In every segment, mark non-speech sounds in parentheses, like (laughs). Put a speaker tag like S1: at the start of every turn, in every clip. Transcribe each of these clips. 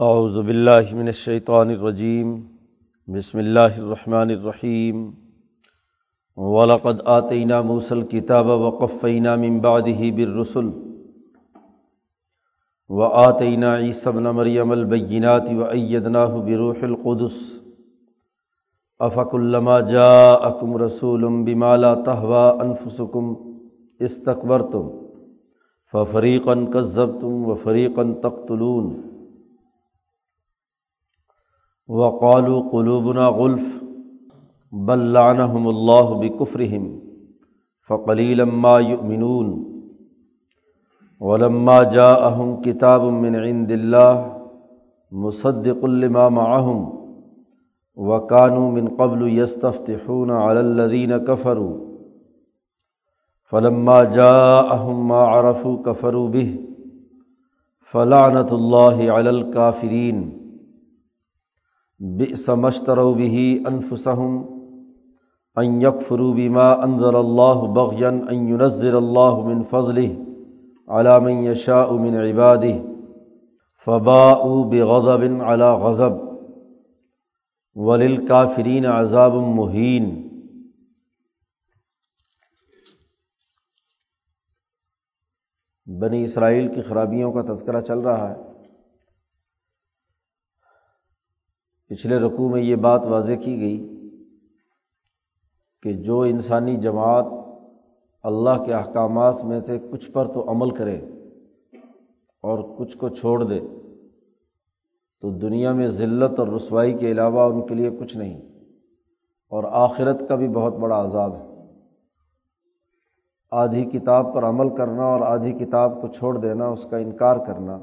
S1: اعوذ باللہ من الشیطان الرجیم، بسم اللہ الرحمن الرحیم۔ ولقد آتینا موسى الكتاب وقفینا من بعده بالرسل۔ وآتینا عیسی ابن مریم البینات وأیدناه بروح القدس۔ افکلما جاءکم رسول بما لا تهوى انفسکم استکبرتم، ففریقا کذبتم وفریقا تقتلون۔ وقالوا قلوبنا غلف، بل لعنهم الله بكفرهم، فقليلا ما يؤمنون. ولما جاءهم كتاب من عند الله مصدق لما معهم، وكانوا من قبل يستفتحون على الذين كفروا. فلما جاءهم ما عرفوا كفروا به، فلعنة الله على الكافرين. بسمشترو به انفسهم ان يكفروا بما انزل الله بغيا ان ينزل الله من فضله على من يشاء من عباده فباءوا بغضب على غضب وللكافرين عذاب مهين بنی اسرائیل کی خرابیوں کا تذکرہ چل رہا ہے۔ پچھلے رقوع میں یہ بات واضح کی گئی کہ جو انسانی جماعت اللہ کے احکامات میں سے کچھ پر تو عمل کرے اور کچھ کو چھوڑ دے، تو دنیا میں ذلت اور رسوائی کے علاوہ ان کے لیے کچھ نہیں۔ اور آخرت کا بھی بہت بڑا عذاب ہے۔ آدھی کتاب پر عمل کرنا اور آدھی کتاب کو چھوڑ دینا، اس کا انکار کرنا،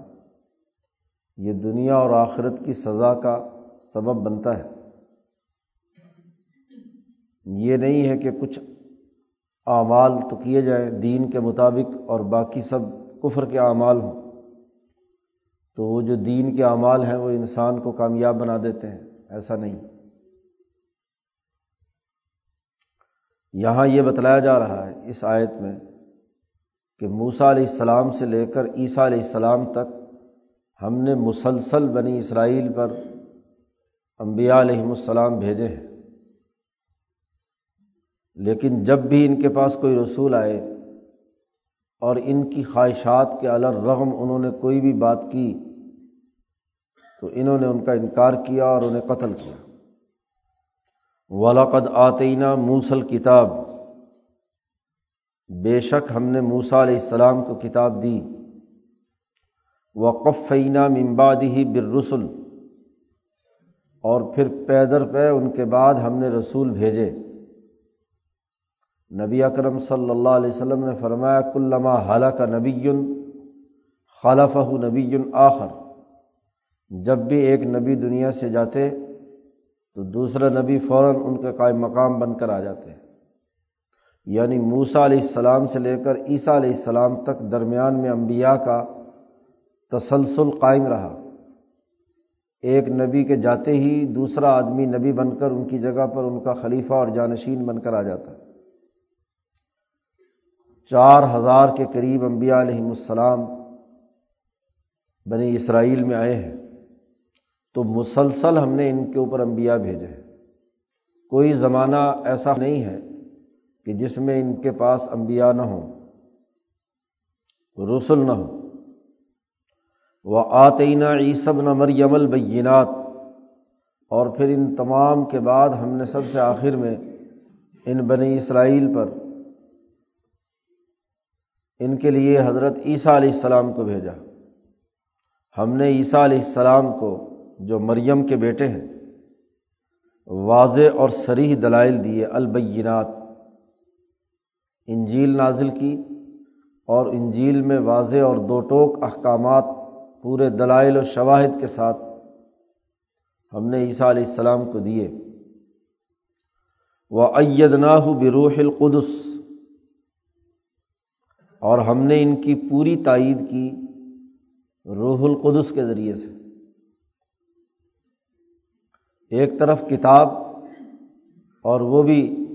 S1: یہ دنیا اور آخرت کی سزا کا سبب بنتا ہے۔ یہ نہیں ہے کہ کچھ اعمال تو کیے جائیں، دین کے مطابق اور باقی سب کفر کے اعمال ہوں۔ تو وہ جو دین کے اعمال ہیں، وہ انسان کو کامیاب بنا دیتے ہیں۔ ایسا نہیں۔ یہاں یہ بتلایا جا رہا ہے اس آیت میں کہ موسا علیہ السلام سے لے کر عیسیٰ علیہ السلام تک ہم نے مسلسل بنی اسرائیل پر انبیاء علیہم السلام بھیجے ہیں۔ لیکن جب بھی ان کے پاس کوئی رسول آئے اور ان کی خواہشات کے الر رغم انہوں نے کوئی بھی بات کی، تو انہوں نے ان کا انکار کیا اور انہیں قتل کیا۔ ولاقد آتینہ موسل کتاب بے شک ہم نے موسا علیہ السلام کو کتاب دی۔ وقفینہ ممبادی ہی بررسل اور پھر پیدر پہ ان کے بعد ہم نے رسول بھیجے۔ نبی اکرم صلی اللہ علیہ وسلم نے فرمایا کلما حالہ کا نبی خالف نبی آخر۔ جب بھی ایک نبی دنیا سے جاتے تو دوسرا نبی فوراً ان کے قائم مقام بن کر آ جاتے۔ یعنی موسا علیہ السلام سے لے کر عیسیٰ علیہ السلام تک درمیان میں انبیاء کا تسلسل قائم رہا۔ ایک نبی کے جاتے ہی دوسرا آدمی نبی بن کر ان کی جگہ پر ان کا خلیفہ اور جانشین بن کر آ جاتا ہے۔ چار ہزار کے قریب انبیاء علیہم السلام بنی اسرائیل میں آئے ہیں۔ تو مسلسل ہم نے ان کے اوپر انبیاء بھیجے ہیں۔ کوئی زمانہ ایسا نہیں ہے کہ جس میں ان کے پاس انبیاء نہ ہوں رسول نہ ہوں۔ وہ آتینہ عیسب نہ مریم البینات۔ اور پھر ان تمام کے بعد ہم نے سب سے آخر میں ان بنی اسرائیل پر ان کے لیے حضرت عیسیٰ علیہ السلام کو بھیجا۔ ہم نے عیسیٰ علیہ السلام کو جو مریم کے بیٹے ہیں، واضح اور سریح دلائل دیے، البینات۔ انجیل نازل کی اور انجیل میں واضح اور دو ٹوک احکامات پورے دلائل و شواہد کے ساتھ ہم نے عیسیٰ علیہ السلام کو دیے۔ وہ ایدناہ بروح القدس۔ اور ہم نے ان کی پوری تائید کی روح القدس کے ذریعے سے۔ ایک طرف کتاب اور وہ بھی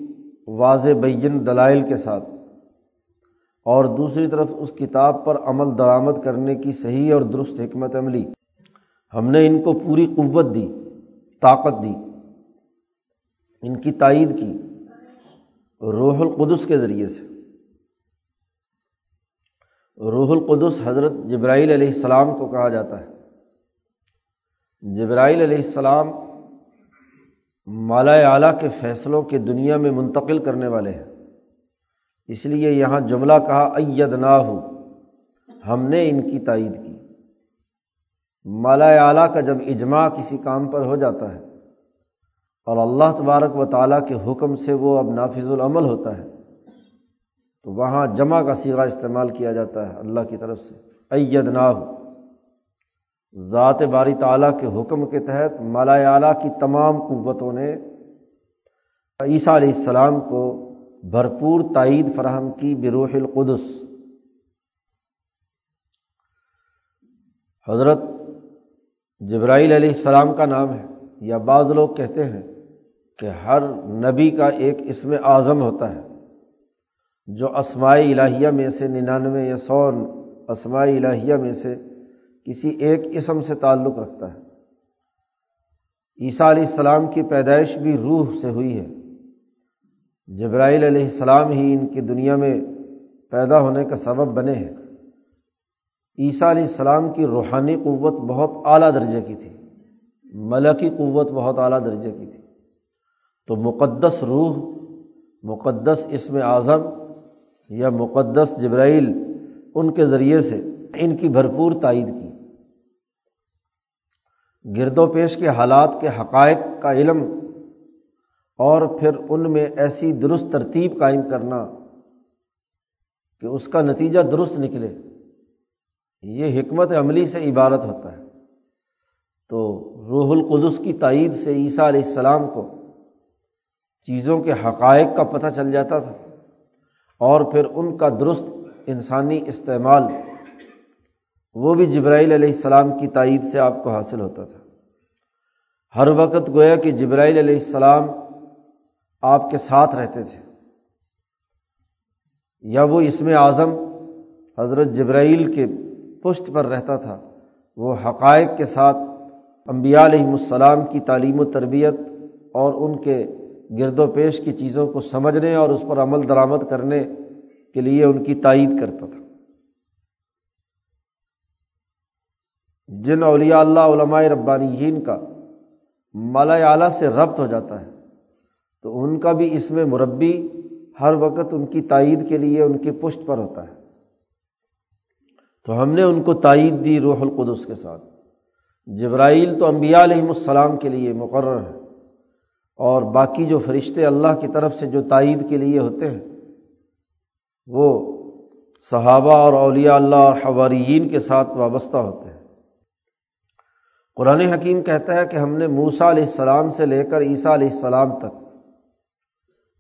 S1: واضح بین دلائل کے ساتھ۔ اور دوسری طرف اس کتاب پر عمل درآمد کرنے کی صحیح اور درست حکمت عملی۔ ہم نے ان کو پوری قوت دی، طاقت دی، ان کی تائید کی روح القدس کے ذریعے سے۔ روح القدس حضرت جبرائیل علیہ السلام کو کہا جاتا ہے۔ جبرائیل علیہ السلام مالا اعلیٰ کے فیصلوں کے دنیا میں منتقل کرنے والے ہیں۔ اس لیے یہاں جملہ کہا اید نہ ہو ہم نے ان کی تائید کی۔ مالا اعلیٰ کا جب اجماع کسی کام پر ہو جاتا ہے اور اللہ تبارک و تعالیٰ کے حکم سے وہ اب نافذ العمل ہوتا ہے، تو وہاں جمع کا سیگا استعمال کیا جاتا ہے اللہ کی طرف سے۔ اید نہ ذات باری تعالیٰ کے حکم کے تحت مالا اعلیٰ کی تمام قوتوں نے عیسیٰ علیہ السلام کو بھرپور تائید فراہم کی بروح القدس۔ حضرت جبرائیل علیہ السلام کا نام ہے۔ یا بعض لوگ کہتے ہیں کہ ہر نبی کا ایک اسم اعظم ہوتا ہے، جو اسماعی الہیہ میں سے ننانوے یا سو اسماعی الہیہ میں سے کسی ایک اسم سے تعلق رکھتا ہے۔ عیسیٰ علیہ السلام کی پیدائش بھی روح سے ہوئی ہے۔ جبرائیل علیہ السلام ہی ان کی دنیا میں پیدا ہونے کا سبب بنے ہیں۔ عیسیٰ علیہ السلام کی روحانی قوت بہت اعلیٰ درجے کی تھی۔ ملکی قوت بہت اعلیٰ درجے کی تھی۔ تو مقدس روح، مقدس اسم اعظم یا مقدس جبرائیل ان کے ذریعے سے ان کی بھرپور تائید کی۔ گرد و پیش کے حالات کے حقائق کا علم اور پھر ان میں ایسی درست ترتیب قائم کرنا کہ اس کا نتیجہ درست نکلے۔ یہ حکمت عملی سے عبارت ہوتا ہے۔ تو روح القدس کی تائید سے عیسیٰ علیہ السلام کو چیزوں کے حقائق کا پتہ چل جاتا تھا اور پھر ان کا درست انسانی استعمال، وہ بھی جبرائیل علیہ السلام کی تائید سے آپ کو حاصل ہوتا تھا۔ ہر وقت گویا کہ جبرائیل علیہ السلام آپ کے ساتھ رہتے تھے۔ یا وہ اسم اعظم حضرت جبرائیل کے پشت پر رہتا تھا، وہ حقائق کے ساتھ انبیاء علیہ السلام کی تعلیم و تربیت اور ان کے گرد و پیش کی چیزوں کو سمجھنے اور اس پر عمل درآمد کرنے کے لیے ان کی تائید کرتا تھا۔ جن اولیاء اللہ، علماء ربانیین کا مالا اعلیٰ سے ربط ہو جاتا ہے۔ تو ان کا بھی اس میں مربی ہر وقت ان کی تائید کے لیے ان کی پشت پر ہوتا ہے۔ تو ہم نے ان کو تائید دی روح القدس کے ساتھ۔ جبرائیل تو انبیاء علیہم السلام کے لیے مقرر ہے اور باقی جو فرشتے اللہ کی طرف سے جو تائید کے لیے ہوتے ہیں، وہ صحابہ اور اولیاء اللہ اور حواریین کے ساتھ وابستہ ہوتے ہیں۔ قرآن حکیم کہتا ہے کہ ہم نے موسا علیہ السلام سے لے کر عیسیٰ علیہ السلام تک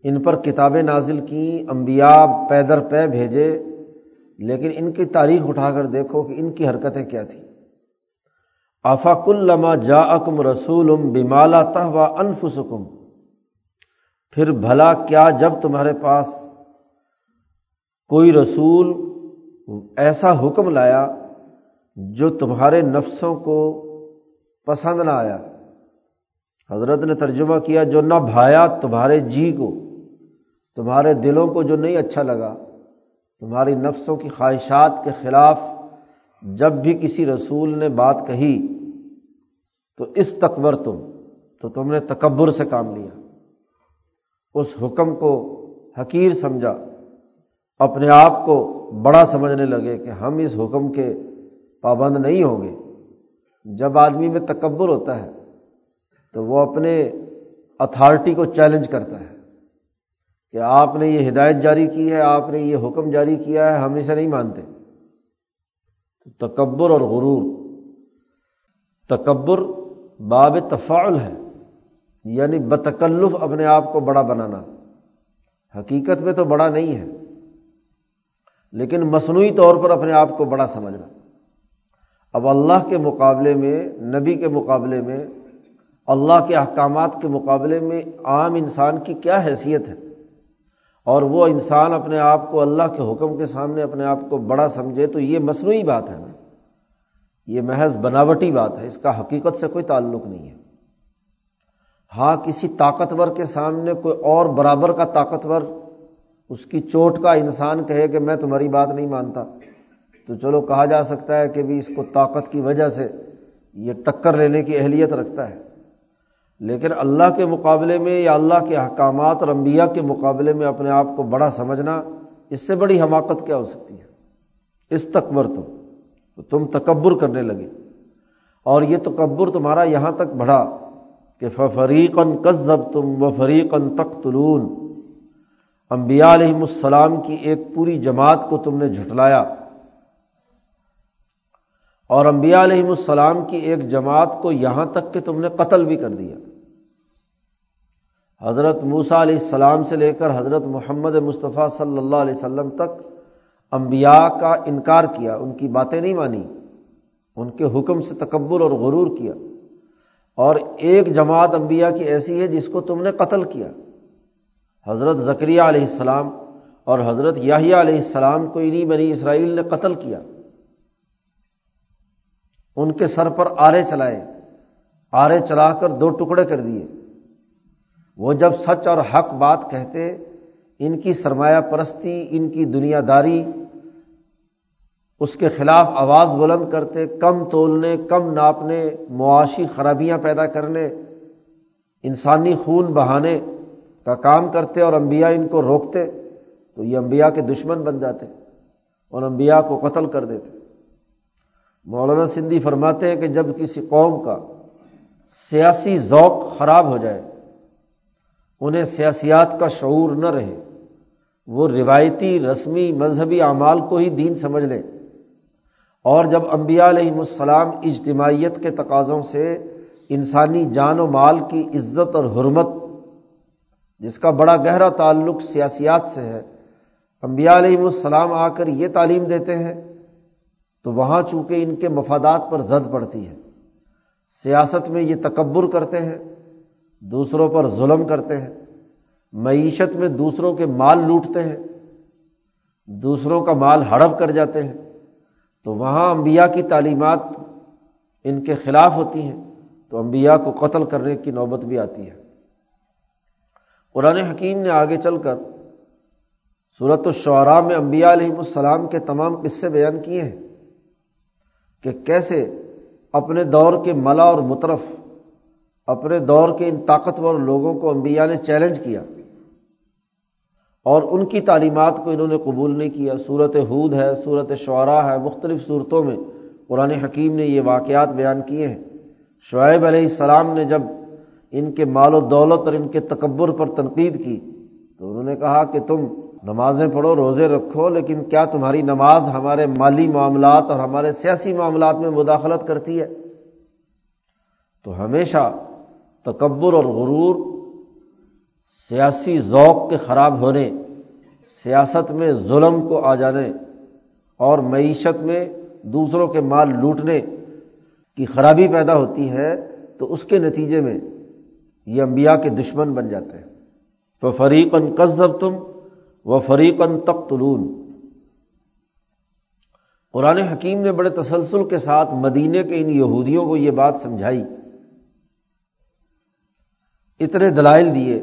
S1: ان پر کتابیں نازل کیں، انبیاء پیدر پے بھیجے، لیکن ان کی تاریخ اٹھا کر دیکھو کہ ان کی حرکتیں کیا تھیں۔ آفاق الما جا اکم رسول بمالا تہ و انفسکم۔ پھر بھلا کیا جب تمہارے پاس کوئی رسول ایسا حکم لایا جو تمہارے نفسوں کو پسند نہ آیا۔ حضرت نے ترجمہ کیا جو نہ بھایا تمہارے جی کو۔ تمہارے دلوں کو جو نہیں اچھا لگا، تمہاری نفسوں کی خواہشات کے خلاف جب بھی کسی رسول نے بات کہی، تو اس تکبر تم، تو تم نے تکبر سے کام لیا۔ اس حکم کو حقیر سمجھا۔ اپنے آپ کو بڑا سمجھنے لگے کہ ہم اس حکم کے پابند نہیں ہوں گے۔ جب آدمی میں تکبر ہوتا ہے، تو وہ اپنے اتھارٹی کو چیلنج کرتا ہے۔ کہ آپ نے یہ ہدایت جاری کی ہے، آپ نے یہ حکم جاری کیا ہے، ہم اسے نہیں مانتے۔ تو تکبر اور غرور۔ تکبر باب تفاعل ہے یعنی بتکلف اپنے آپ کو بڑا بنانا۔ حقیقت میں تو بڑا نہیں ہے، لیکن مصنوعی طور پر اپنے آپ کو بڑا سمجھنا۔ اب اللہ کے مقابلے میں، نبی کے مقابلے میں، اللہ کے احکامات کے مقابلے میں عام انسان کی کیا حیثیت ہے؟ اور وہ انسان اپنے آپ کو اللہ کے حکم کے سامنے اپنے آپ کو بڑا سمجھے، تو یہ مصنوعی بات ہے نا۔ یہ محض بناوٹی بات ہے، اس کا حقیقت سے کوئی تعلق نہیں ہے۔ ہاں کسی طاقتور کے سامنے کوئی اور برابر کا طاقتور اس کی چوٹ کا انسان کہے کہ میں تمہاری بات نہیں مانتا۔ تو چلو، کہا جا سکتا ہے کہ بھی اس کو طاقت کی وجہ سے یہ ٹکر لینے کی اہلیت رکھتا ہے۔ لیکن اللہ کے مقابلے میں یا اللہ کے احکامات اور انبیاء کے مقابلے میں اپنے آپ کو بڑا سمجھنا اس سے بڑی حماقت کیا ہو سکتی ہے؟ اس تکبر تو تم تکبر کرنے لگے۔ اور یہ تکبر تمہارا یہاں تک بڑھا کہ فریقن کذب تم و فریقن تختلون امبیا علیہم السلام کی ایک پوری جماعت کو تم نے جھٹلایا۔ اور انبیاء علیہم السلام کی ایک جماعت کو یہاں تک کہ تم نے قتل بھی کر دیا۔ حضرت موسا علیہ السلام سے لے کر حضرت محمد مصطفیٰ صلی اللہ علیہ وسلم تک انبیاء کا انکار کیا، ان کی باتیں نہیں مانی، ان کے حکم سے تکبر اور غرور کیا۔ اور ایک جماعت انبیاء کی ایسی ہے جس کو تم نے قتل کیا۔ حضرت ذکریہ علیہ السلام اور حضرت یاہیا علیہ السلام کو انہیں بنی اسرائیل نے قتل کیا۔ ان کے سر پر آرے چلائے، آرے چلا کر دو ٹکڑے کر دیے۔ وہ جب سچ اور حق بات کہتے، ان کی سرمایہ پرستی، ان کی دنیا داری، اس کے خلاف آواز بلند کرتے، کم تولنے، کم ناپنے، معاشی خرابیاں پیدا کرنے، انسانی خون بہانے کا کام کرتے اور انبیاء ان کو روکتے، تو یہ انبیاء کے دشمن بن جاتے اور انبیاء کو قتل کر دیتے۔ مولانا سندھی فرماتے ہیں کہ جب کسی قوم کا سیاسی ذوق خراب ہو جائے انہیں سیاسیات کا شعور نہ رہے۔ وہ روایتی، رسمی، مذہبی اعمال کو ہی دین سمجھ لیں۔ اور جب انبیاء علیہ السلام اجتماعیت کے تقاضوں سے انسانی جان و مال کی عزت اور حرمت، جس کا بڑا گہرا تعلق سیاسیات سے ہے، انبیاء علیہ السلام آ کر یہ تعلیم دیتے ہیں، تو وہاں چونکہ ان کے مفادات پر زد پڑتی ہے، سیاست میں یہ تکبر کرتے ہیں۔ دوسروں پر ظلم کرتے ہیں، معیشت میں دوسروں کے مال لوٹتے ہیں، دوسروں کا مال ہڑپ کر جاتے ہیں۔ تو وہاں انبیاء کی تعلیمات ان کے خلاف ہوتی ہیں، تو انبیاء کو قتل کرنے کی نوبت بھی آتی ہے۔ قرآن حکیم نے آگے چل کر صورت الشعراء میں انبیاء علیہ السلام کے تمام قصے بیان کیے ہیں کہ کیسے اپنے دور کے ملا اور مترف اپنے دور کے ان طاقتور لوگوں کو انبیاء نے چیلنج کیا اور ان کی تعلیمات کو انہوں نے قبول نہیں کیا۔ صورت حود ہے صورت شعراء ہے، مختلف صورتوں میں قرآن حکیم نے یہ واقعات بیان کیے ہیں۔ شعیب علیہ السلام نے جب ان کے مال و دولت اور ان کے تکبر پر تنقید کی تو انہوں نے کہا کہ تم نمازیں پڑھو، روزے رکھو، لیکن کیا تمہاری نماز ہمارے مالی معاملات اور ہمارے سیاسی معاملات میں مداخلت کرتی ہے؟ تو ہمیشہ تکبر اور غرور، سیاسی ذوق کے خراب ہونے، سیاست میں ظلم کو آ جانے اور معیشت میں دوسروں کے مال لوٹنے کی خرابی پیدا ہوتی ہے، تو اس کے نتیجے میں یہ انبیاء کے دشمن بن جاتے ہیں۔ تو فریقن کذب تم وہ فریقن تختلون قرآن حکیم نے بڑے تسلسل کے ساتھ مدینے کے ان یہودیوں کو یہ بات سمجھائی۔ اتنے دلائل دیے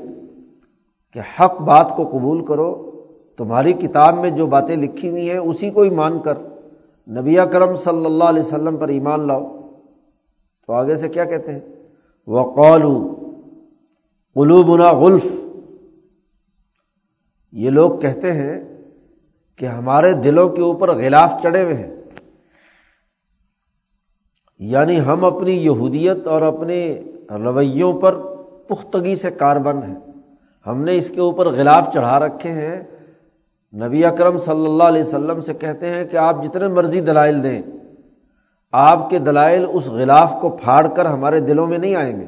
S1: کہ حق بات کو قبول کرو، تمہاری کتاب میں جو باتیں لکھی ہوئی ہیں، اسی کو ہی مان کر۔ نبی کرم صلی اللہ علیہ وسلم پر ایمان لاؤ۔ تو آگے سے کیا کہتے ہیں؟ وہ قلوبنا غلف۔ یہ لوگ کہتے ہیں کہ ہمارے دلوں کے اوپر غلاف چڑھے ہوئے ہیں۔ یعنی ہم اپنی یہودیت اور اپنے رویوں پر پختگی سے کاربند ہیں۔ ہم نے اس کے اوپر غلاف چڑھا رکھے ہیں۔ نبی اکرم صلی اللہ علیہ وسلم سے کہتے ہیں کہ آپ جتنے مرضی دلائل دیں، آپ کے دلائل اس غلاف کو پھاڑ کر ہمارے دلوں میں نہیں آئیں گے۔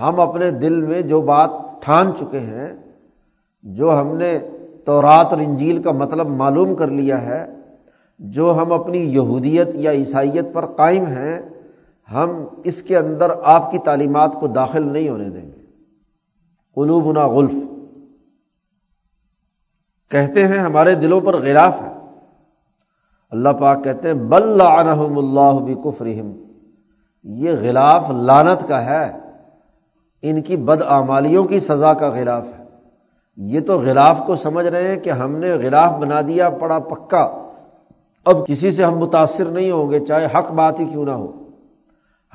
S1: ہم اپنے دل میں جو بات ٹھان چکے ہیں، جو ہم نے تورات اور انجیل کا مطلب معلوم کر لیا ہے، جو ہم اپنی یہودیت یا عیسائیت پر قائم ہیں ہم اس کے اندر آپ کی تعلیمات کو داخل نہیں ہونے دیں گے۔ قلوبنا غلف۔ کہتے ہیں ہمارے دلوں پر غلاف ہے۔ اللہ پاک کہتے ہیں، بل لعنہم اللہ بکفرہم۔ یہ غلاف لانت کا ہے۔ ان کی بد آمالیوں کی سزا کا غلاف ہے۔ یہ تو غلاف کو سمجھ رہے ہیں کہ ہم نے غلاف بنا دیا، پڑا پکا۔ اب کسی سے ہم متاثر نہیں ہوں گے، چاہے حق بات ہی کیوں نہ ہو۔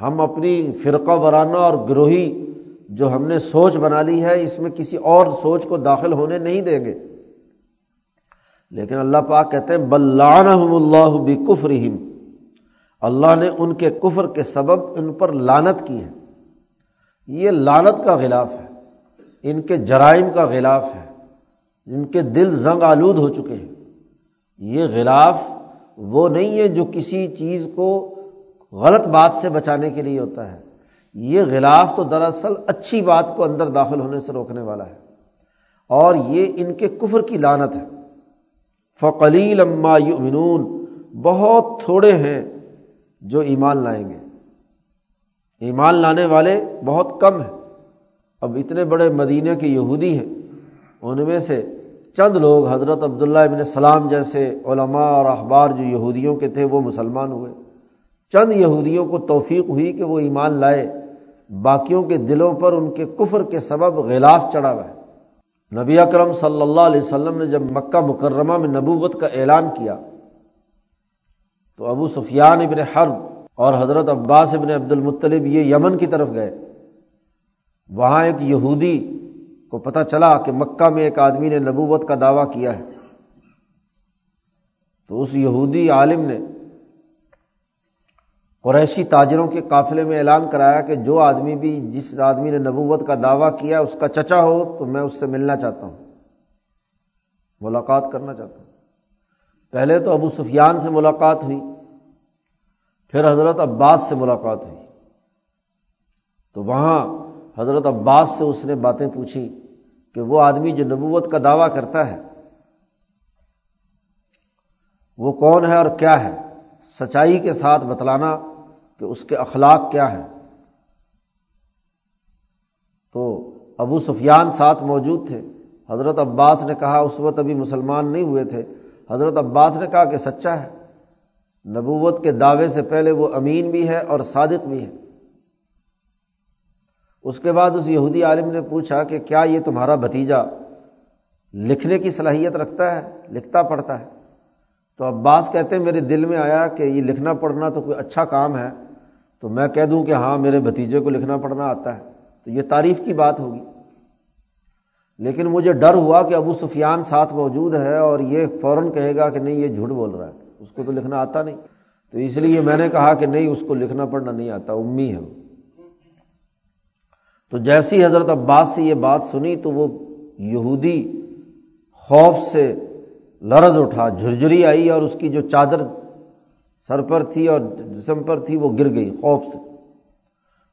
S1: ہم اپنی فرقہ ورانہ اور گروہی جو ہم نے سوچ بنا لی ہے، اس میں کسی اور سوچ کو داخل ہونے نہیں دیں گے۔ لیکن اللہ پاک کہتے ہیں بلان اللہ بکفر اللہ نے ان کے کفر کے سبب ان پر لانت کی ہے۔ یہ لانت کا غلاف ہے۔ ان کے جرائم کا غلاف ہے۔ جن کے دل زنگ آلود ہو چکے ہیں۔ یہ غلاف وہ نہیں ہے جو کسی چیز کو غلط بات سے بچانے کے لیے ہوتا ہے۔ یہ غلاف تو دراصل اچھی بات کو اندر داخل ہونے سے روکنے والا ہے۔ اور یہ ان کے کفر کی لانت ہے۔ فقلیل اما یؤمنون، بہت تھوڑے ہیں جو ایمان لائیں گے۔ ایمان لانے والے بہت کم ہیں۔ اب اتنے بڑے مدینہ کے یہودی ہیں، ان میں سے چند لوگ حضرت عبداللہ ابن سلام جیسے علماء اور اخبار جو یہودیوں کے تھے، وہ مسلمان ہوئے۔ چند یہودیوں کو توفیق ہوئی کہ وہ ایمان لائے۔ باقیوں کے دلوں پر ان کے کفر کے سبب غلاف چڑھا ہوا ہے نبی اکرم صلی اللہ علیہ وسلم نے جب مکہ مکرمہ میں نبوت کا اعلان کیا، تو ابو سفیان ابن حرب اور حضرت عباس ابن عبد المطلب یہ یمن کی طرف گئے۔ وہاں ایک یہودی کو پتہ چلا کہ مکہ میں ایک آدمی نے نبوت کا دعویٰ کیا ہے۔ تو اس یہودی عالم نے قریشی تاجروں کے قافلے میں اعلان کرایا کہ جو آدمی بھی جس آدمی نے نبوت کا دعویٰ کیا، اس کا چچا ہو، تو میں اس سے ملنا چاہتا ہوں۔ ملاقات کرنا چاہتا ہوں۔ پہلے تو ابو سفیان سے ملاقات ہوئی، پھر حضرت عباس سے ملاقات ہوئی۔ تو وہاں حضرت عباس سے اس نے باتیں پوچھی کہ وہ آدمی جو نبوت کا دعویٰ کرتا ہے، وہ کون ہے اور کیا ہے؟ سچائی کے ساتھ بتلانا کہ اس کے اخلاق کیا ہے تو ابو سفیان ساتھ موجود تھے۔ حضرت عباس نے کہا، اس وقت ابھی مسلمان نہیں ہوئے تھے۔ حضرت عباس نے کہا کہ سچا ہے۔ نبوت کے دعوے سے پہلے وہ امین بھی ہے اور صادق بھی ہے۔ اس کے بعد اس یہودی عالم نے پوچھا کہ کیا یہ تمہارا بھتیجا لکھنے کی صلاحیت رکھتا ہے، لکھتا پڑھتا ہے؟ تو عباس کہتے ہیں، میرے دل میں آیا کہ یہ لکھنا پڑھنا تو کوئی اچھا کام ہے۔ تو میں کہہ دوں کہ ہاں میرے بھتیجے کو لکھنا پڑھنا آتا ہے۔ تو یہ تعریف کی بات ہوگی۔ لیکن مجھے ڈر ہوا کہ ابو سفیان ساتھ موجود ہے اور یہ فوراً کہے گا کہ نہیں، یہ جھوٹ بول رہا ہے۔ اس کو تو لکھنا آتا نہیں۔ تو اس لیے میں نے کہا کہ نہیں، اس کو لکھنا پڑھنا نہیں آتا۔ امی ہے تو جیسی حضرت عباس سے یہ بات سنی تو وہ یہودی خوف سے لرز اٹھا جھرجری آئی اور اس کی جو چادر سر پر تھی اور جسم پر تھی، وہ گر گئی خوف سے۔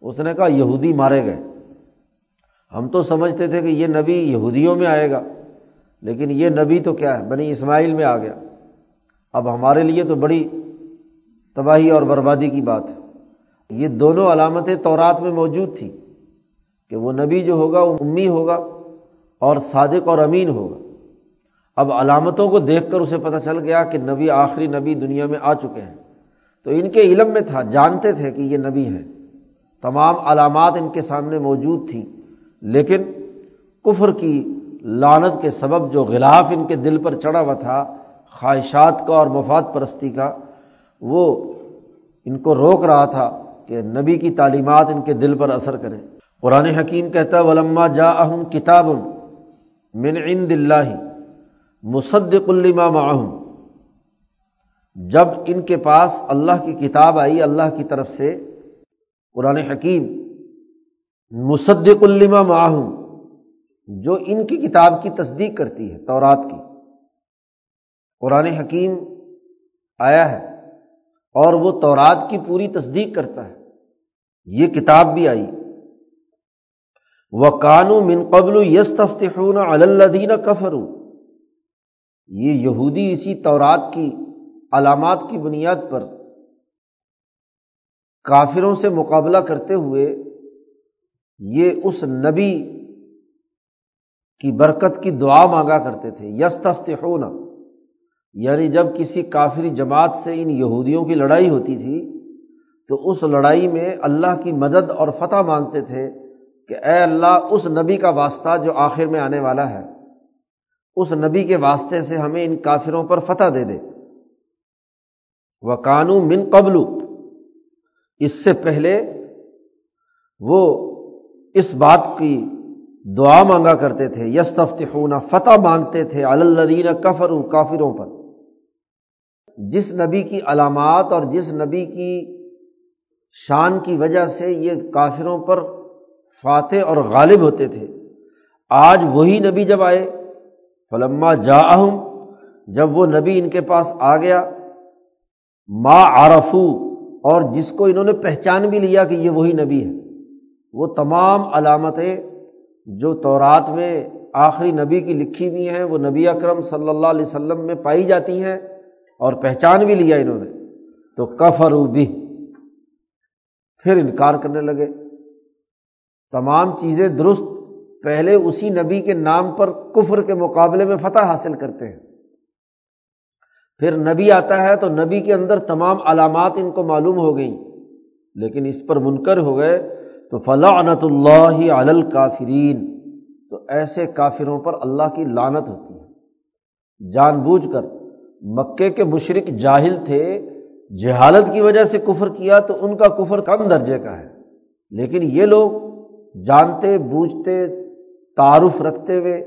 S1: اس نے کہا، یہودی مارے گئے۔ ہم تو سمجھتے تھے کہ یہ نبی یہودیوں میں آئے گا، لیکن یہ نبی تو کیا ہے؟ بنی اسماعیل میں آ گیا۔ اب ہمارے لیے تو بڑی تباہی اور بربادی کی بات ہے۔ یہ دونوں علامتیں تورات میں موجود تھیں کہ وہ نبی جو ہوگا، وہ امی ہوگا اور صادق اور امین ہوگا۔ اب علامتوں کو دیکھ کر اسے پتہ چل گیا کہ نبی آخری نبی دنیا میں آ چکے ہیں۔ تو ان کے علم میں تھا، جانتے تھے کہ یہ نبی ہے تمام علامات ان کے سامنے موجود تھیں، لیکن کفر کی لانت کے سبب جو غلاف ان کے دل پر چڑھا ہوا تھا، خواہشات کا اور مفاد پرستی کا، وہ ان کو روک رہا تھا کہ نبی کی تعلیمات ان کے دل پر اثر کریں۔ قرآن حکیم کہتا ولما جا اہم کتاب من عند اللہ مصدق الما معہم جب ان کے پاس اللہ کی کتاب آئی، اللہ کی طرف سے، قرآن حکیم، مصدق الما معہم، جو ان کی کتاب کی تصدیق کرتی ہے، تورات کی۔ قرآن حکیم آیا ہے اور وہ تورات کی پوری تصدیق کرتا ہے۔ یہ کتاب بھی آئی۔ وہ کانو من قبل یس تفتون الدین کفرو یہ یہودی اسی تورات کی علامات کی بنیاد پر کافروں سے مقابلہ کرتے ہوئے یہ اس نبی کی برکت کی دعا مانگا کرتے تھے یس تفتون یعنی جب کسی کافری جماعت سے ان یہودیوں کی لڑائی ہوتی تھی، تو اس لڑائی میں اللہ کی مدد اور فتح مانگتے تھے کہ اے اللہ، اس نبی کا واسطہ جو آخر میں آنے والا ہے، اس نبی کے واسطے سے ہمیں ان کافروں پر فتح دے دے۔ وہ کانو من قبل۔ اس سے پہلے وہ اس بات کی دعا مانگا کرتے تھے یس تفتخون فتح مانگتے تھے الدین کفر کافروں پر۔ جس نبی کی علامات اور جس نبی کی شان کی وجہ سے یہ کافروں پر فاتح اور غالب ہوتے تھے۔ آج وہی نبی جب آئے، فلما جا جب وہ نبی ان کے پاس آ گیا ما عرفو، اور جس کو انہوں نے پہچان بھی لیا کہ یہ وہی نبی ہے، وہ تمام علامتیں جو تورات میں آخری نبی کی لکھی ہوئی ہیں، وہ نبی اکرم صلی اللہ علیہ وسلم میں پائی جاتی ہیں اور پہچان بھی لیا انہوں نے۔ تو کفر بھی پھر انکار کرنے لگے۔ تمام چیزیں درست پہلے اسی نبی کے نام پر کفر کے مقابلے میں فتح حاصل کرتے ہیں۔ پھر نبی آتا ہے تو نبی کے اندر تمام علامات ان کو معلوم ہو گئیں۔ لیکن اس پر منکر ہو گئے تو فلاں اللہ علل کافرین تو ایسے کافروں پر اللہ کی لانت ہوتی ہے۔ جان بوجھ کر مکے کے مشرق جاہل تھے، جہالت کی وجہ سے کفر کیا تو ان کا کفر کم درجے کا ہے۔ لیکن یہ لوگ جانتے، بوجھتے، تعارف رکھتے ہوئے،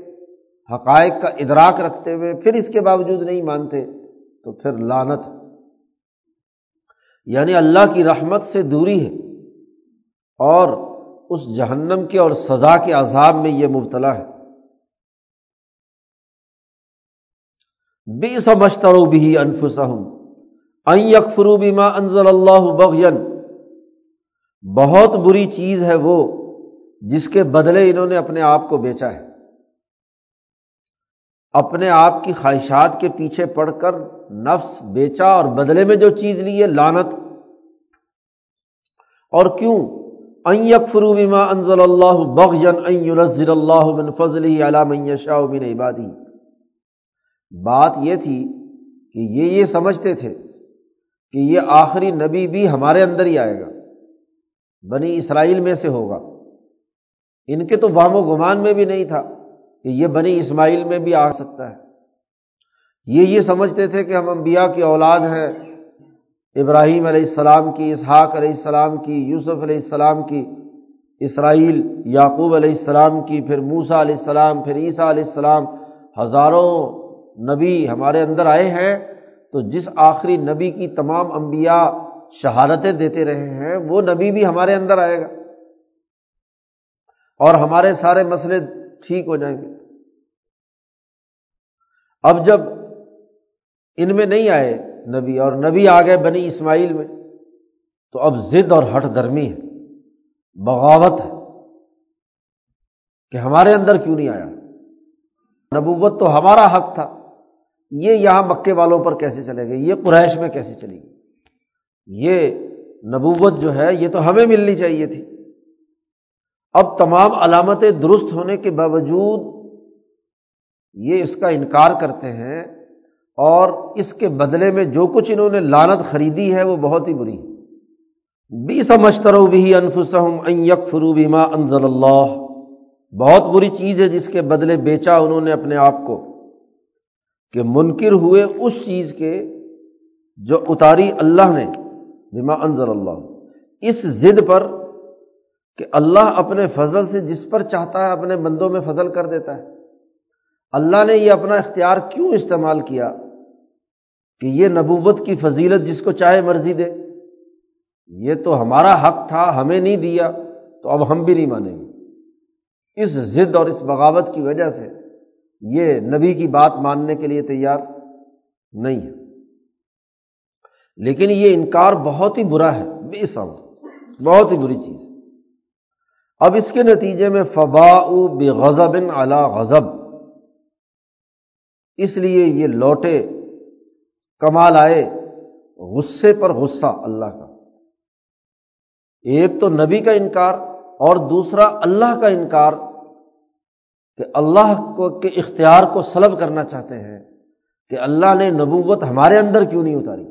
S1: حقائق کا ادراک رکھتے ہوئے پھر اس کے باوجود نہیں مانتے۔ تو پھر لانت یعنی اللہ کی رحمت سے دوری ہے۔ اور اس جہنم کے اور سزا کے عذاب میں یہ مبتلا ہے۔ بے سمجھتا بھی انفسہم یکفرو بیما انزل اللہ بغین بہت بری چیز ہے وہ جس کے بدلے انہوں نے اپنے آپ کو بیچا ہے۔ اپنے آپ کی خواہشات کے پیچھے پڑ کر نفس بیچا اور بدلے میں جو چیز لی ہے لانت اور کیوں؟ این یکفرو بیما انزل اللہ بغین این اللہ من فضل علام شاہ من عبادی بات یہ تھی کہ یہ یہ سمجھتے تھے کہ یہ آخری نبی بھی ہمارے اندر ہی آئے گا، بنی اسرائیل میں سے ہوگا۔ ان کے تو وام و گمان میں بھی نہیں تھا۔ کہ یہ بنی اسماعیل میں بھی آ سکتا ہے۔ یہ یہ سمجھتے تھے کہ ہم انبیاء کی اولاد ہیں۔ ابراہیم علیہ السلام کی، اسحاق علیہ السلام کی، یوسف علیہ السلام کی، اسرائیل، یعقوب علیہ السلام کی، پھر موسا علیہ السلام، پھر عیسیٰ علیہ السلام۔ ہزاروں نبی ہمارے اندر آئے ہیں۔ تو جس آخری نبی کی تمام انبیاء شہادتیں دیتے رہے ہیں، وہ نبی بھی ہمارے اندر آئے گا۔ اور ہمارے سارے مسئلے ٹھیک ہو جائیں گے۔ اب جب ان میں نہیں آئے نبی اور نبی آ گئے بنی اسماعیل میں، تو اب ضد اور ہٹ درمی ہے، بغاوت ہے کہ ہمارے اندر کیوں نہیں آیا۔ نبوت تو ہمارا حق تھا، یہ یہاں مکے والوں پر کیسے چلے گئے، یہ قریش میں کیسے چلے گی یہ نبوت جو ہے، یہ تو ہمیں ملنی چاہیے تھی۔ اب تمام علامتیں درست ہونے کے باوجود یہ اس کا انکار کرتے ہیں اور اس کے بدلے میں جو کچھ انہوں نے لانت خریدی ہے وہ بہت ہی بری بی سمجھترو بھی انفسم یک فروبی ماں انضل اللہ۔ بہت بری چیز ہے جس کے بدلے بیچا انہوں نے اپنے آپ کو کہ منکر ہوئے اس چیز کے جو اتاری اللہ نے بما انضر اللہ۔ اس ضد پر کہ اللہ اپنے فضل سے جس پر چاہتا ہے اپنے بندوں میں فضل کر دیتا ہے۔ اللہ نے یہ اپنا اختیار کیوں استعمال کیا؟ کہ یہ نبوت کی فضیلت جس کو چاہے مرضی دے۔ یہ تو ہمارا حق تھا، ہمیں نہیں دیا، تو اب ہم بھی نہیں مانیں گے۔ اس ضد اور اس بغاوت کی وجہ سے یہ نبی کی بات ماننے کے لیے تیار نہیں ہے۔ لیکن یہ انکار بہت ہی برا ہے، بے سمت بہت ہی بری چیز۔ اب اس کے نتیجے میں فبا بے غضب اعلی غضب۔ اس لیے یہ لوٹے، کمال آئے، غصے پر غصہ، اللہ کا۔ ایک تو نبی کا انکار اور دوسرا اللہ کا انکار کہ اللہ کو، کے اختیار کو سلب کرنا چاہتے ہیں کہ اللہ نے نبوت ہمارے اندر کیوں نہیں اتاری؟